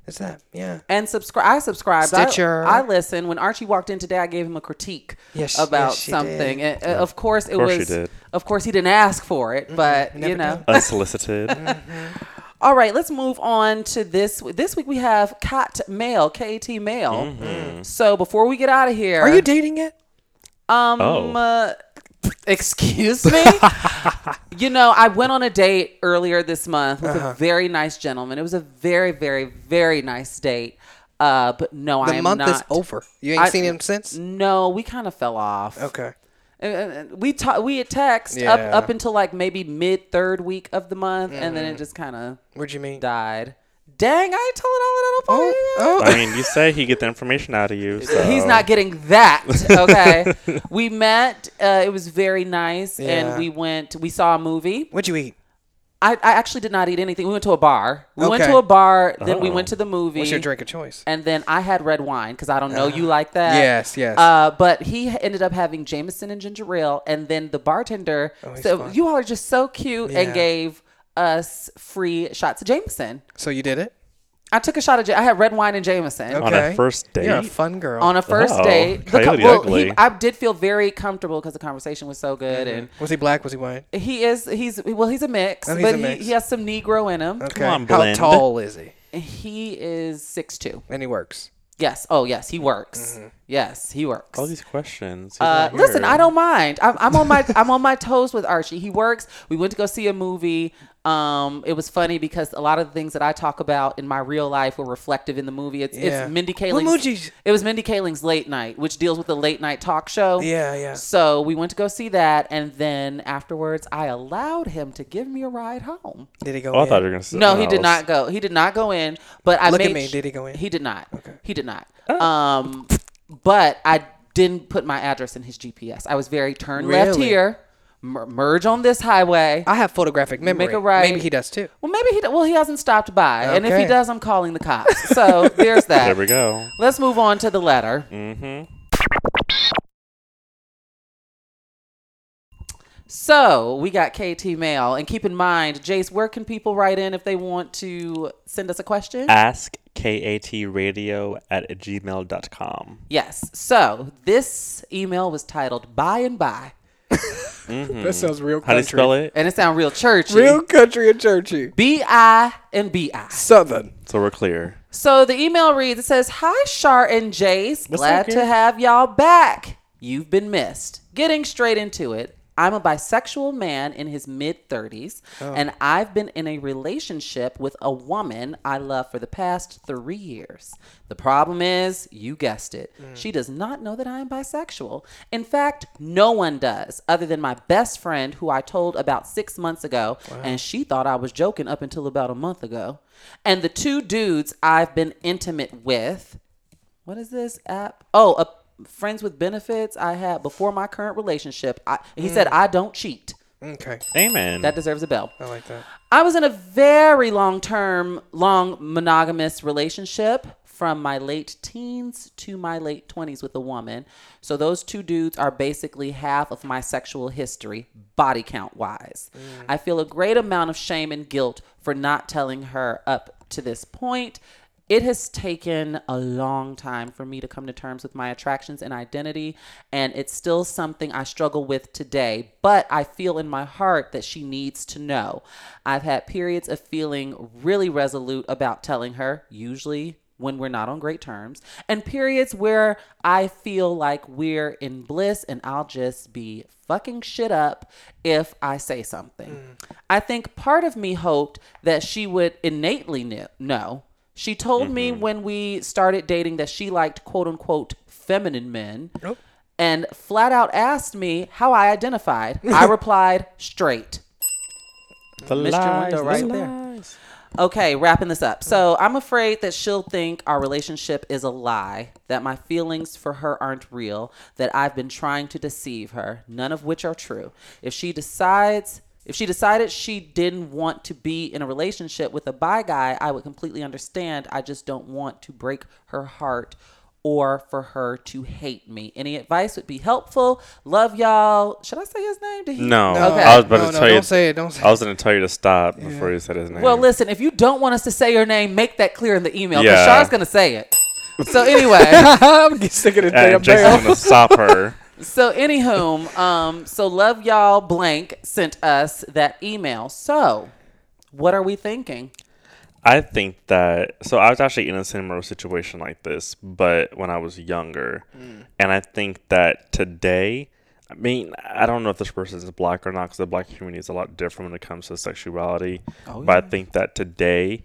It's that, yeah. And subscribe. I subscribed. I- Stitcher. I, listened. When Archie walked in today, I gave him a critique Yes, about yes, she something. did. And, uh, Of course, it course she was. did. Of course, he didn't ask for it, but never you know. did. Unsolicited. All right, let's move on to this. This week we have Cat Mail, K A T Mail. So before we get out of here, Are you dating it? Um, Oh. uh, excuse me. you know, I went on a date earlier this month with Uh-huh. a very nice gentleman. It was a very, very, very nice date. Uh, but no, I The month is over. You ain't I- seen him since? No, we kind of fell off. Okay. And- and- and we ta- we had text Yeah. up up until like maybe mid third week of the month, and Mm-hmm. then it just kind of What'd you mean? died. Dang, I ain't telling all of that up on here. Oh, I mean, you say he get the information out of you. So. He's not getting that. Okay. we met. Uh, it was very nice, Yeah. and we went. We saw a movie. what'd you eat? I, I actually did not eat anything. We went to a bar. We went to a bar. Then we Oh. went to the movie. What's your drink of choice? And then I had red wine because I don't know you like that. Yes, yes. Uh, but he ended up having Jameson and ginger ale, and then the bartender. Oh, he's so fun. you all are just so cute Yeah. and gave us free shots of Jameson. So you did it? I took a shot of. Ja- I had red wine and Jameson. Okay. On a first date? You're a fun girl. on a first Oh, date. The Coyote well, he, I did feel very comfortable because the conversation was so good, And was he black? Was he white? he is he's well he's a mix, Oh, he's but a he, mix. he has some Negro in him. Okay. on, How tall is he? He is six two. And he works. Yes. Oh yes, he works. Mm-hmm. Yes, he works. All these questions. Uh, listen. I don't mind. I'm, I'm on my I'm on my toes with Archie. He works. We went to go see a movie. Um, it was funny because a lot of the things that I talk about in my real life were reflective in the movie. It's, Yeah. it's Mindy What Kaling's. It was Mindy Kaling's Late Night, which deals with the late night talk show. Yeah, yeah. So we went to go see that, and then afterwards, I allowed him to give me a ride home. Did he go Oh, I thought you were going to say No, he something did not go. He did not go in. But I Look at me. sh- Did he go in? He did not. Okay. He did not. Oh. Um, but I didn't put my address in his GPS. I was very turn left here, mer- merge on this highway. I have photographic memory. Make a right. Maybe he does too. well, maybe he. d- Well, he hasn't stopped by, okay. and if he does, I'm calling the cops. So there's that. There we go. Let's move on to the letter. Mm-hmm. So we got KT Mail, and keep in mind, Jace, where can people write in if they want to send us a question? Ask katradio at gmail.com. yes. So this email was titled "By and By," Mm-hmm. That sounds real How do you spell it? and it sounds real churchy. Real country and churchy. B I and B I. Southern. So we're clear. So the email reads, it says, Hi, Shar and Jace. What's Glad up, to have y'all back. You've been missed. Getting straight into it. I'm a bisexual man in his mid 30s, and I've been in a relationship with a woman I love for the past three years. The problem is, you guessed it, mm. she does not know that I am bisexual. In fact, no one does, other than my best friend who I told about six months ago, and she thought I was joking up until about a month ago. And the two dudes I've been intimate with, what is this app? Oh, a friends with benefits I had before my current relationship. I, he mm. said I don't cheat. Okay. Amen. That deserves a bell. I like that. I was in a very long term, long monogamous relationship from my late teens to my late 20s with a woman. So those two dudes are basically half of my sexual history, body count wise. Mm. I feel a great amount of shame and guilt for not telling her up to this point. It has taken a long time for me to come to terms with my attractions and identity, and it's still something I struggle with today. But I feel in my heart that she needs to know. I've had periods of feeling really resolute about telling her, usually when we're not on great terms, and periods where I feel like we're in bliss and I'll just be fucking shit up if I say something. Mm. I think part of me hoped that she would innately kn- know. She told me mm-hmm. when we started dating that she liked quote unquote feminine men. And flat out asked me how I identified. I replied, straight. The Missed your lies, window the there. lies. Okay, wrapping this up. So I'm afraid that she'll think our relationship is a lie, that my feelings for her aren't real, that I've been trying to deceive her, none of which are true. If she decides, if she decided she didn't want to be in a relationship with a bi guy, I would completely understand. I just don't want to break her heart or for her to hate me. Any advice would be helpful. Love y'all. Should I say his name? Did he? No, Okay. I was about No, to no, tell you. don't say it, don't say I was going to tell you to stop before you said his name. Well, listen, if you don't want us to say your name, make that clear in the email. Because Yeah. Char's going to say it. So anyway, I'm getting sick of the damn and Jason's going to stop her. so anywho, um, so love y'all blank sent us that email. So what are we thinking? I think that so I was actually in a similar situation like this, but when I was younger, and I think that today, I mean, I don't know if this person is black or not because the black community is a lot different when it comes to sexuality. Oh, yeah. but I think that today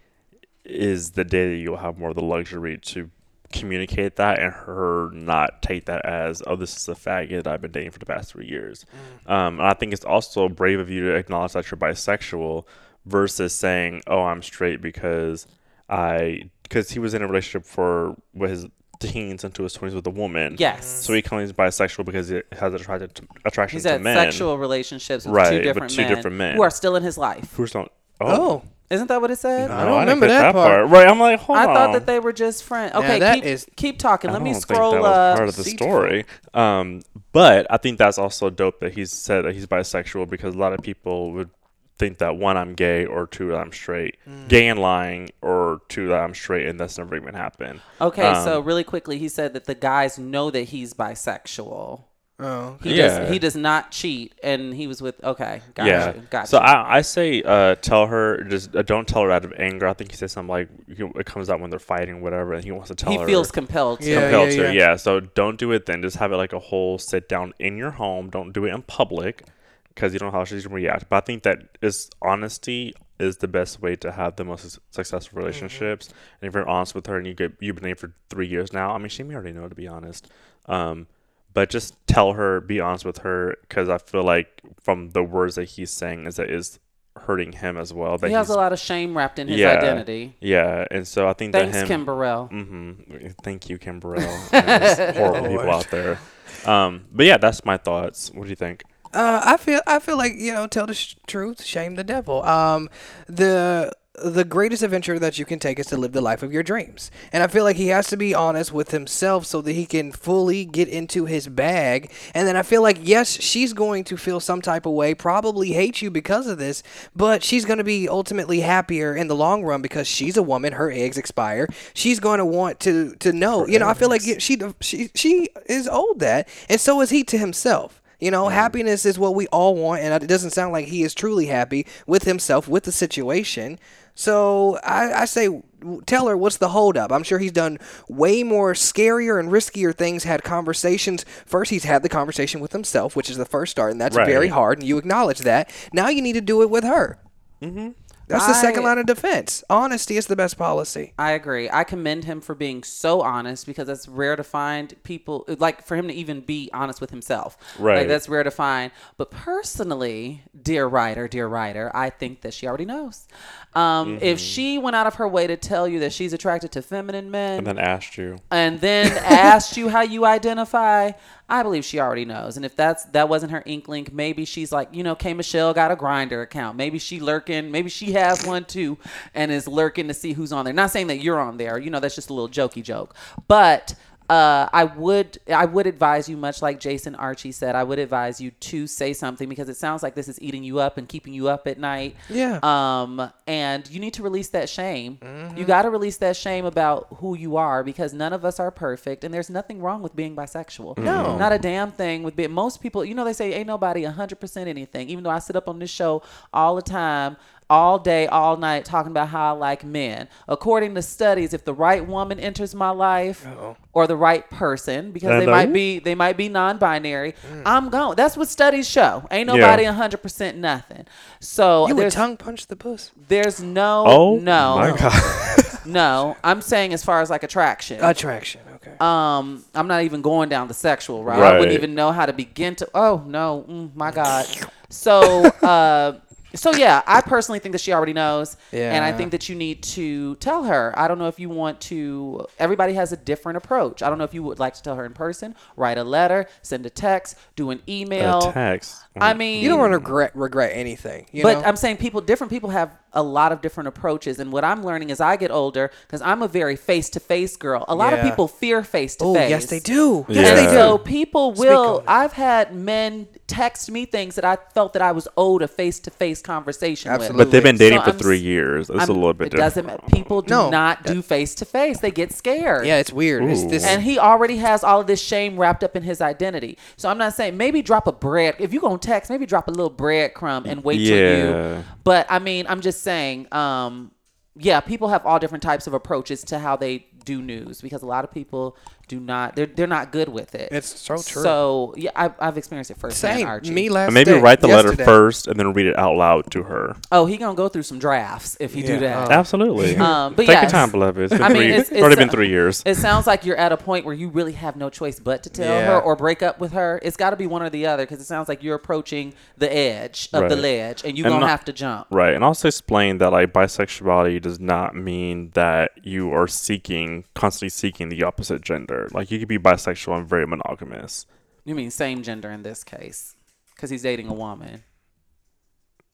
is the day that you'll have more of the luxury to communicate that and her not take that as oh this is a faggot that I've been dating for the past three years. Um, and I think it's also brave of you to acknowledge that you're bisexual versus saying oh I'm straight because I because he was in a relationship for with his teens into his twenties with a woman. Yes. So he claims bisexual because he has attracted to, attraction He's to had men. sexual relationships with Right, two with two men, different men. who are still in his life. Who's not? Oh, Isn't that what it said? I don't didn't remember get that part. Right, I'm like, hold I on. I thought that they were just friends. Okay, that keep, is- keep talking. Let me don't scroll think that was up. part of the Deceitful. story. Um, but I think that's also dope that he's said that he's bisexual because a lot of people would think that one, I'm gay, or two, that I'm straight. Mm. Gay and lying, or two, that I'm straight, and that's never even happened. Okay, so Um, really quickly, he said that the guys know that he's bisexual. Oh. He Yeah. does. He does not cheat, and he was with. Okay, gotcha, yeah. gotcha. So I, I say, uh, tell her just uh, don't tell her out of anger. I think he says something like you it comes out when they're fighting, whatever, and he wants to tell he her. He feels compelled to. Yeah, compelled yeah, to. yeah. Yeah. So don't do it then. Just have it like a whole sit down in your home. Don't do it in public because you don't know how she's gonna react. But I think that is honesty is the best way to have the most suc- successful Mm-hmm. relationships. And if you're honest with her and you get you've been dating for three years now, I mean she may already know to be honest. Um, but just tell her, be honest with her, because I feel like from the words that he's saying is that is hurting him as well. That He has a lot of shame wrapped in his Yeah. identity. Yeah, and so I think Thanks, that him. Kim Burrell. Mm-hmm. Thank you, Kim Burrell. and those horrible people out there. Um, but yeah, that's my thoughts. What do you think? Uh, I feel I feel like you know, tell the sh- truth, shame the devil. Um, the the greatest adventure that you can take is to live the life of your dreams, and I feel like he has to be honest with himself so that he can fully get into his bag. And then I feel like yes, she's going to feel some type of way, probably hate you because of this, but she's going to be ultimately happier in the long run because she's a woman. Her eggs expire. She's going to want to to know. You know, I feel like she she she is owed that, and so is he to himself. You know, mm-hmm. happiness is what we all want, and it doesn't sound like he is truly happy with himself, with the situation. So I, I say, tell her what's the holdup. I'm sure he's done way more scarier and riskier things. Had conversations. First, he's had the conversation with himself, which is the first start, and that's Right. very hard. And you acknowledge that. Now you need to do it with her. Mm-hmm. That's the second line of defense. Honesty is the best policy. I agree. I commend him for being so honest because that's rare to find people like for him to even be honest with himself. Right. Like that's rare to find. But personally, dear writer, dear writer, I think that she already knows. Um, If she went out of her way to tell you that she's attracted to feminine men, And then asked you. and then asked you how you identify, I believe she already knows. And if that's that wasn't her inkling, maybe she's like, you know, K Michelle got a Grindr account. Maybe she lurking, maybe she has one too, and is lurking to see who's on there. Not saying that you're on there, you know, that's just a little jokey joke. But uh, I would I would advise you, much like Jason Archie said, I would advise you to say something because it sounds like this is eating you up and keeping you up at night. Yeah. Um, and you need to release that shame. You got to release that shame about who you are because none of us are perfect, and there's nothing wrong with being bisexual. No. not a damn thing with being. Most people, you know, they say ain't nobody hundred percent anything. Even though I sit up on this show all the time. All day, all night, talking about how I like men. According to studies, if the right woman enters my life, or the right person, because they might be they might be non-binary, Mm. I'm going. That's what studies show. Ain't Yeah. nobody hundred percent nothing. So You would there's tongue punch the puss. there's no Oh no my god. no. I'm saying as far as like attraction. Attraction. Okay. um, I'm not even going down the sexual route. I wouldn't even know how to begin to. Oh no, mm, my God. So, uh, so yeah, I personally think that she already knows, and I think that you need to tell her. I don't know if you want to. Everybody has a different approach. I don't know if you would like to tell her in person, write a letter, send a text, do an email. A text. I mm. mean, you don't want to regret regret anything. You but know? I'm saying people, different people have a lot of different approaches. And what I'm learning as I get older, because I'm a very face to face girl, a lot of people fear face to oh face. yes, they do. Yes, And they do. so people will. I've had men text me things that I felt that I was owed a face to face conversation Absolutely. with. but they've been dating So for I'm three years. It's I'm- a little bit It different. doesn't. People do No. not do face to face. They get scared. Yeah, it's weird. It's this. And he already has all of this shame wrapped up in his identity. So I'm not saying maybe drop a bread. If you're gonna text, maybe drop a little breadcrumb and wait till Yeah. you. But I mean, I'm just saying, um, yeah, people have all different types of approaches to how they do news because a lot of people do not. They're they're not good with it. It's so true. So yeah, I've, I've experienced it firsthand. Same. Archie. Me last. Maybe day, write the letter first and then read it out loud to her. Oh, he gonna go through some drafts if you do Yeah. that. Absolutely. Um, but Take yes. your time, beloved. It's been I mean, three, it's- it's, already it's been three years. It sounds like you're at a point where you really have no choice but to tell Yeah. her or break up with her. It's got to be one or the other because it sounds like you're approaching the edge of the ledge and you're And going to not- have to jump. Right, and also explain that like bisexuality does not mean that you are seeking constantly seeking the opposite gender. Like you could be bisexual and very monogamous. You mean same gender in this case because he's dating a woman.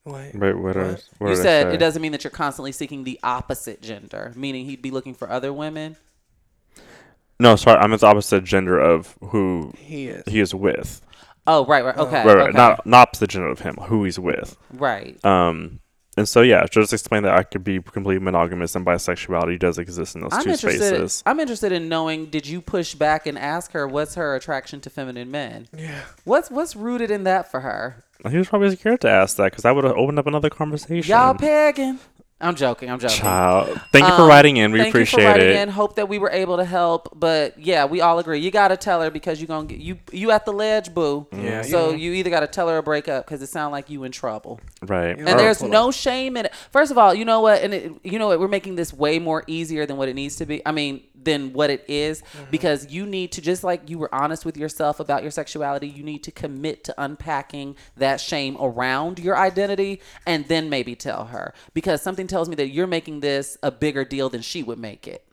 Wait. Wait, what? are- what you said it doesn't mean that you're constantly seeking the opposite gender, meaning he'd be looking for other women. No, sorry, I'm the opposite gender of who He is. he is with. Oh, right, right. Okay. Right, right, okay. not not opposite gender of him, who he's with. right. Um, and so yeah, just explain that I could be completely monogamous and bisexuality does exist in those I'm two interested. spaces. I'm interested in knowing. Did you push back and ask her what's her attraction to feminine men? Yeah. What's what's rooted in that for her? He was probably scared to ask that because I would have opened up another conversation. Y'all pegging? I'm joking. I'm joking. Child, thank you for Um, writing in. We thank appreciate you for writing it. in. Hope that we were able to help. But yeah, we all agree. You gotta tell her because you're gonna get you you at the ledge, boo. Yeah, So you- you either gotta tell her or break up because it sounds like you in trouble. Right. And Or- there's Hold no shame in it. First of all, you know what? And it, you know what? We're making this way more easier than what it needs to be. I mean, than what it is, because you need to just like you were honest with yourself about your sexuality. You need to commit to unpacking that shame around your identity, and then maybe tell her. Because something tells me that you're making this a bigger deal than she would make it.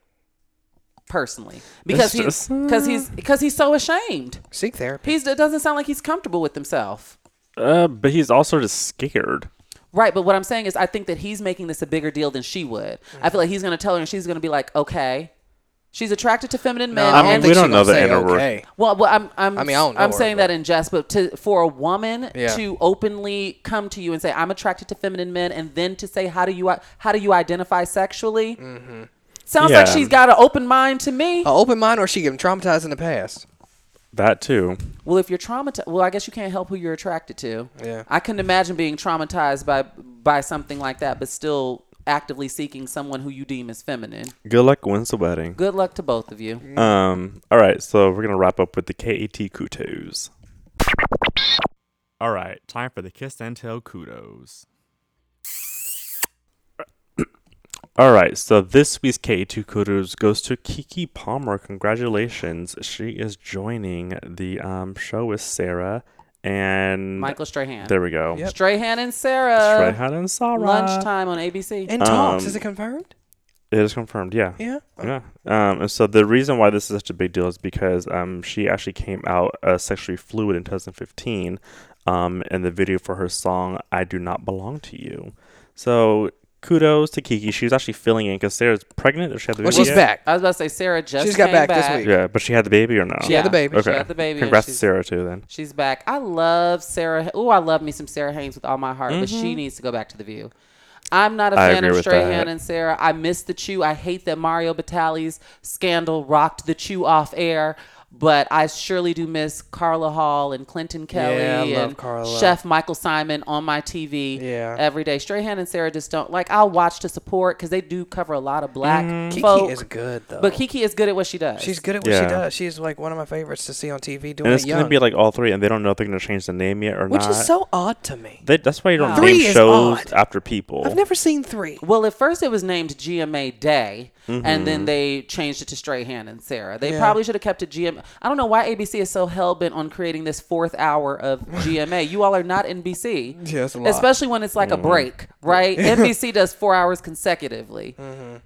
Personally, because he's just, because he's because he's so ashamed. Seek therapy. He's it doesn't sound like he's comfortable with himself. Uh, but he's also just scared. Right, but what I'm saying is, I think that he's making this a bigger deal than she would. I feel like he's going to tell her, and she's going to be like, "Okay." She's attracted to feminine men. I mean, and we don't know gonna the inner work. okay. well, well, I'm, I'm, I mean, I don't know I'm her, saying but- that in jest, but to for a woman Yeah. to openly come to you and say, "I'm attracted to feminine men," and then to say, "How do you how do you identify sexually?" Mm-hmm. Sounds Yeah. like she's got an open mind to me. An open mind, or she get traumatized in the past. That too. Well, if you're traumatized, well, I guess you can't help who you're attracted to. Yeah. I couldn't imagine being traumatized by by something like that, but still actively seeking someone who you deem as feminine. Good luck wins the wedding. Good luck to both of you. Um. All right. So we're gonna wrap up with the KAT kudos. All right. Time for the kiss and tell kudos. All right. So this week's KAT kudos goes to Keke Palmer. Congratulations. She is joining the um show with Sara and Michael Strahan. There we go. Yep. Strahan and Sara. Strahan and Sara. Lunchtime on ABC. And talks. Um, Is it confirmed? It is confirmed. Yeah. Yeah. Yeah. Um, and so the reason why this is such a big deal is because um, she actually came out uh, sexually fluid in 2015 um, in the video for her song I Do Not Belong to You. So kudos to Keke. She was actually filling in because Sara's pregnant. Or she had the baby. Well, baby she's yet? back. I was about to say Sara just She's got came back this week. Yeah, but she had the baby or no? She had the baby. Okay. She had the baby. and Congrats to Sara too. Then. She's back. I love Sara. Oh, I love me some Sara Haines with all my heart, but Mm-hmm. she needs to go back to the View. I'm not a I fan of with Strahan that. and Sara. I miss the Chew. I hate that Mario Batali's scandal rocked the Chew off air. But I surely do miss Carla Hall and Clinton Kelly Yeah, I love and Carla. Chef Michael Symon on my TV Yeah. every day. Strahan and Sara just don't like. I'll watch to support because they do cover a lot of black Mm-hmm. Keke is good though. but Keke is good at what she does. she's good at what Yeah. she does. She's like one of my favorites to see on TV doing And it's it gonna be like all three, and they don't know if they're gonna change the name yet or which not. Which is so odd to me. They, that's why you don't Wow. Three name is shows odd. after people. I've never seen three. Well, at first it was named GMA Day, and Mm-hmm. then they changed it to Strahan and Sara. They Yeah. probably should have kept it GMA. I don't know why ABC is so hell bent on creating this fourth hour of GMA. you all are not NBC. Yeah, it's a lot. Especially when it's like a break, right? NBC does four hours consecutively.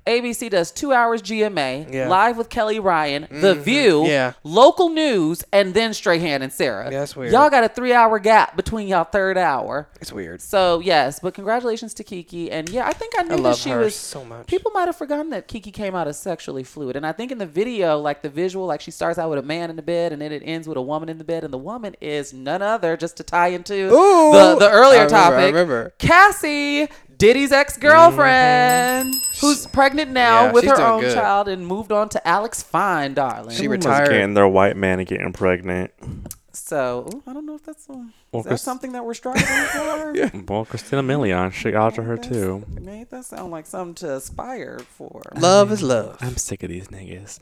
ABC does two hours GMA, Mm-hmm. Yeah. Mm-hmm. live with Kelly Ryan, The View, Yeah. local news, and then Strahan and Sara. Yeah, that's weird. Y'all got a three hour gap between y'all third hour. It's weird. So yes, but congratulations to Keke, and yeah, I think I knew I that she her was so much. People might have forgotten that Keke came out as sexually fluid, and I think in the video, like the visual, like she starts out with a man in the bed, and then it ends with a woman in the bed, and the woman is none other, just to tie into Ooh, the the earlier I remember, topic. I remember. Cassie. Diddy's ex girlfriend, who's pregnant now Mm-hmm. Yeah, with her own good. child and moved on to Alex Fine, darling. She Everyone's retired. Getting their white man and getting pregnant. so ooh, I don't know if that's a, Well, is that something that we're striving for. Yeah. Well, Christina Milian, she out to her too. Made that sound like something to aspire for. Love is love. I'm sick of these niggas.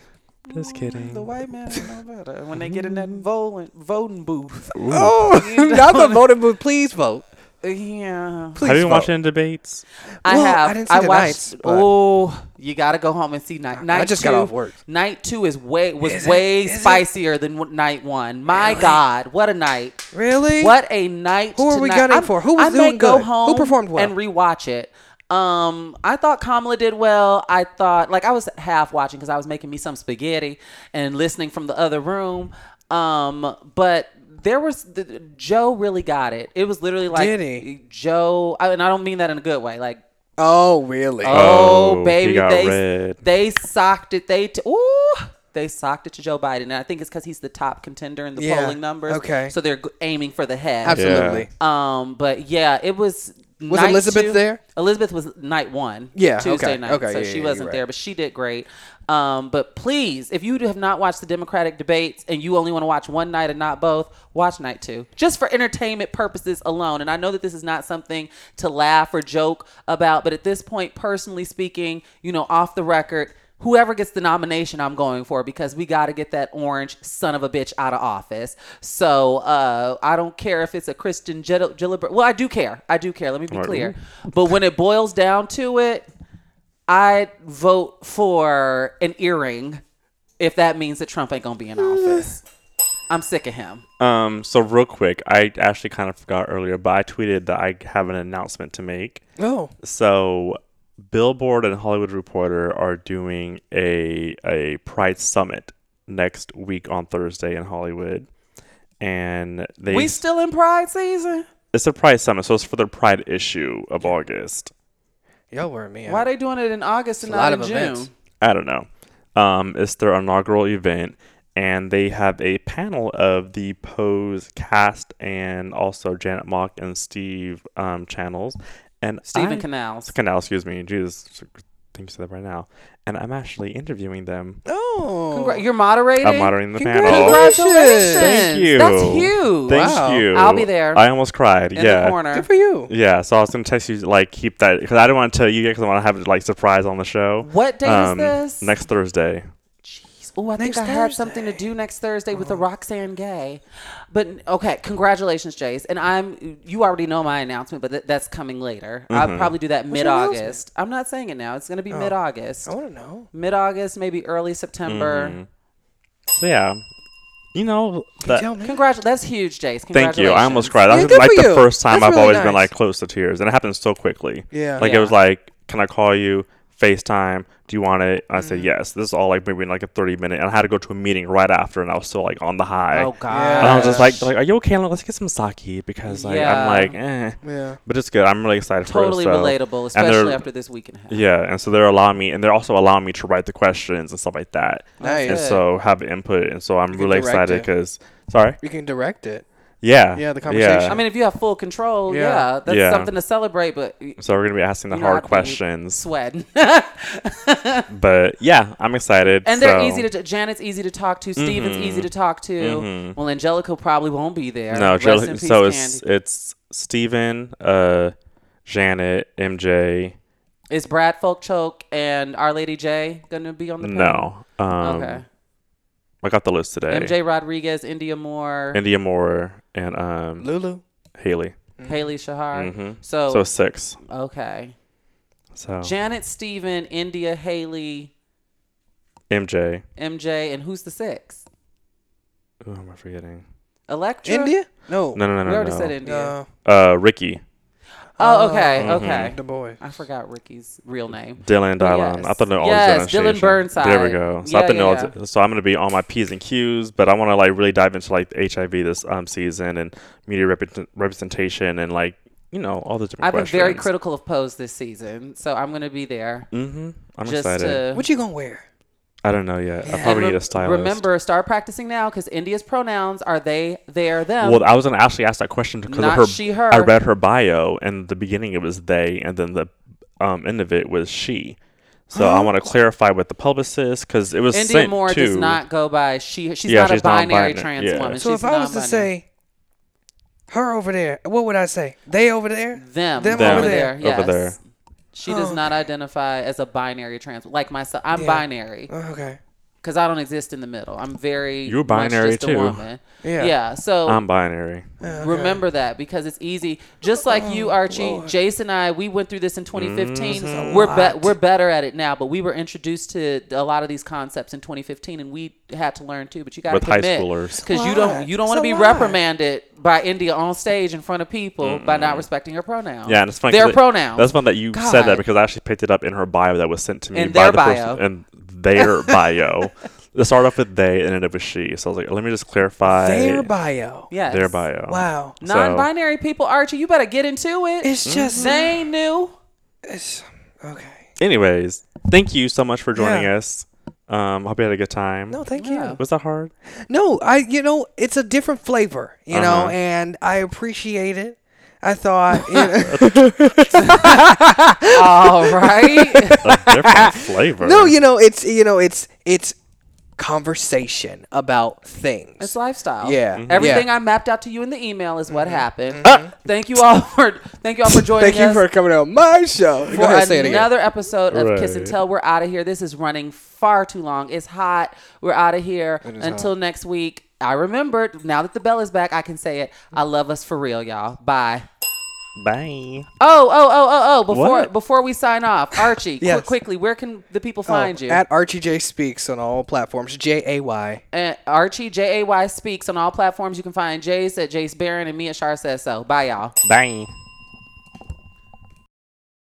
Just kidding. The white man is no better when they get in that voting voting booth. Oh, not the voting booth. Please vote. Yeah, Please Have you been vote. watching debates? I Well, have. I didn't see the watched. nights, oh, you got to go home and see night. Night I just two, got off work. Night two is way was Is way it? spicier than w- night one. My God, what a night! Really? What a night! Who are we tonight. gunning I'm- for? Who was I may doing go good? Who performed well? and rewatch it. Um, I thought Kamala did well. I thought like I was half watching because I was making me some spaghetti and listening from the other room. Um, but there was the, Joe really got it. It was literally like Did he? Joe, I, and I don't mean that in a good way. Like Oh, really? Oh, Oh, he baby, got they red. they socked it. They t- ooh, they socked it to Joe Biden, and I think it's because he's the top contender in the Yeah, polling numbers. okay. so they're g- aiming for the head. Absolutely. Um, but yeah, it was. Was night Elizabeth two- there? Elizabeth was night one. Yeah, Tuesday okay, night. okay, so yeah, she yeah, wasn't right. there, but she did great. Um, but please, if you have not watched the Democratic debates and you only want to watch one night and not both, watch night two, just for entertainment purposes alone. And I know that this is not something to laugh or joke about, but at this point, personally speaking, you know, off the record, whoever gets the nomination I'm going for because we got to get that orange son of a bitch out of office. So uh, I don't care if it's a Kirsten Gill- Gillibrand. Well, I do care. I do care. Let me be Right. clear. But when it boils down to it, I vote for an earring if that means that Trump ain't gonna be in office. I'm sick of him. Um, so real quick, I actually kind of forgot earlier, but I tweeted that I have an announcement to make. Oh, So Billboard and Hollywood Reporter are doing a a Pride Summit next week on Thursday in Hollywood. And they We still in Pride season? it's a Pride Summit, so it's for the Pride issue of August. y'all were me. Why are they doing it in August and a not lot in of June? events. I don't know. Um, it's their inaugural event, and they have a panel of the Pose cast and also Janet Mock and Steve um, Channels and Steven I- Canals. Canal, excuse me. Jesus, I think you said that right now. And I'm actually interviewing them. Oh, Congra- You're moderating. I'm moderating the panel. Congratulations. Congratulations. Thank you. That's huge. Thank Wow. you. I'll be there. I almost cried. in yeah. the corner. good for you. Yeah, so I was gonna text you like keep that because I didn't want to tell you yet because I want to have it like surprise on the show. What date Um, is this? Next Thursday. Oh, I think Next I had something to do next Thursday with the oh. Roxane Gay. But okay, congratulations, Jace. And I'm you already know my announcement, but th- that's coming later. I'll mm-hmm. probably do that mid August. I'm not saying it now. It's going to be oh. mid August. I want to know. Mid August, maybe early September. So yeah, you know that. Tell me. Congratulations. That's huge, Jace. Thank you. I almost Congratulations. cried. Yeah, That's good like for the you. first time That's I've really always been nice. like close to tears, and it happened so quickly. Yeah. Like Yeah. it was like, can I call you? FaceTime. Do you want it? I Mm-hmm. said yes. This is all like maybe in like a thirty minute. And I had to go to a meeting right after, and I was still like on the high. Oh God. And I was just like, like, are you okay? Let's get some sake because like Yeah. I'm like, eh. Yeah. But it's good. I'm really excited Totally for it. so- relatable, and they're- especially after this week and a half. Yeah, and so they're allowing me, and they're also allowing me to write the questions and stuff like that, Nice. and so have input. And so I'm can really direct excited it. because, sorry, You can direct it. Yeah, Yeah, the conversation. I mean, if you have full control, Yeah. yeah, that's Yeah. something to celebrate. But So we're gonna be asking the you hard I'd questions, sweating. but yeah, I'm excited. And they're easy to. Janet's easy to talk to. Steven's easy to talk to. Well, Angelica probably won't be there. Mm-hmm. No, Rest Jill, in peace, so it's Candy. it's Steven, uh, Janet, MJ. Is Brad Falchuk and Our Lady J gonna be on the panel? No, um, Okay. I got the list today. MJ Rodriguez, Indya Moore, Indya Moore and um Lulu. Hailie. Hailie Sahar. Mhm. So, So six. okay, So Janet, Steven, India, Hailie, MJ. MJ, and who's the six? Who am I forgetting? Elektra. India? No. No, no, no, no. We already no. said India. No. Uh, Ricky, Oh, okay, Mm-hmm. okay. The boy. I forgot Ricky's real name. Dylan, But Dylan. I yes. thought they all Yes, Dylan Dylan Station. Burnside. There we go. So I Yeah, have to know. yeah, So I'm gonna be on my p's and q's, but I want to like really dive into like HIV this um season and media repre- representation and like you know all the different. I've been questions. very critical of Pose this season, so I'm gonna be there. Mm-hmm. I'm just excited. to What you gonna wear? I don't know yet. I probably And need a re- stylist. Remember, start practicing now because India's pronouns are they, their, them. Well, I was gonna actually ask that question because of her. she, her. I read her bio, and the beginning it was they, and then the um end of it was she. So I want to clarify with the publicist because it was India sent Moore to. does not go by she. She's Yeah, not she's a binary non-binary, trans yeah. woman. So she's if I was to say her over there, what would I say? They over there? them, them Them over over there, there. yes. Over there. She does Oh, not identify as a binary trans like myself. I'm Yeah. binary Oh, okay. because I don't exist in the middle. I'm very You're much binary just a too. woman. Yeah. Yeah. So I'm binary. Okay. Remember that because it's easy. Just like Oh, you, Archie, Jason and I, we went through this in mm-hmm. 2015. a We're be- we're better at it now, but we were introduced to a lot of these concepts in 2015, and we had to learn too. But you got to With commit because you don't you don't want to So be why? reprimanded by India on stage in front of people by not respecting her pronouns. Yeah, and it's funny. 'cause Their it- pronouns. That's fun that you said that because I actually picked it up in her bio that was sent to me In by their the bio. person in their bio. It started off with they and then it was she. So I was like, let me just clarify Their bio. yes. their bio. Wow. So- Non-binary people, Archie, you better get into it. It's mm-hmm. just they ain't new. it's okay. Anyways, thank you so much for joining Yeah. us. Um, hope you had a good time. No, thank Yeah. you. Was that hard? No, I you know, it's a different flavor, you know, Uh-huh. and I appreciate it. I thought you know, All right. A different flavor. No, you know, it's you know, it's it's conversation about things. It's lifestyle. Yeah. Mhm. Everything Yeah. I mapped out to you in the email is what happened. Thank you all for thank you all for joining Thank you for coming on my show. For ahead, say it again. another episode of Kiss and Tell. We're out of here. This is running far too long. It's hot. We're out of here until next week. I remembered now that the bell is back. I can say it. I love us for real, y'all. Bye. Bye. Oh, oh, oh, oh, oh! Before What? before we sign off, Archie, qu- Yes. quickly, where can the people Oh, find you? At Archie J Speaks on all platforms. J A Y. And Archie J A Y speaks on all platforms. You can find Jace at Jace Barron and me at Char says so. Bye, y'all. Bye.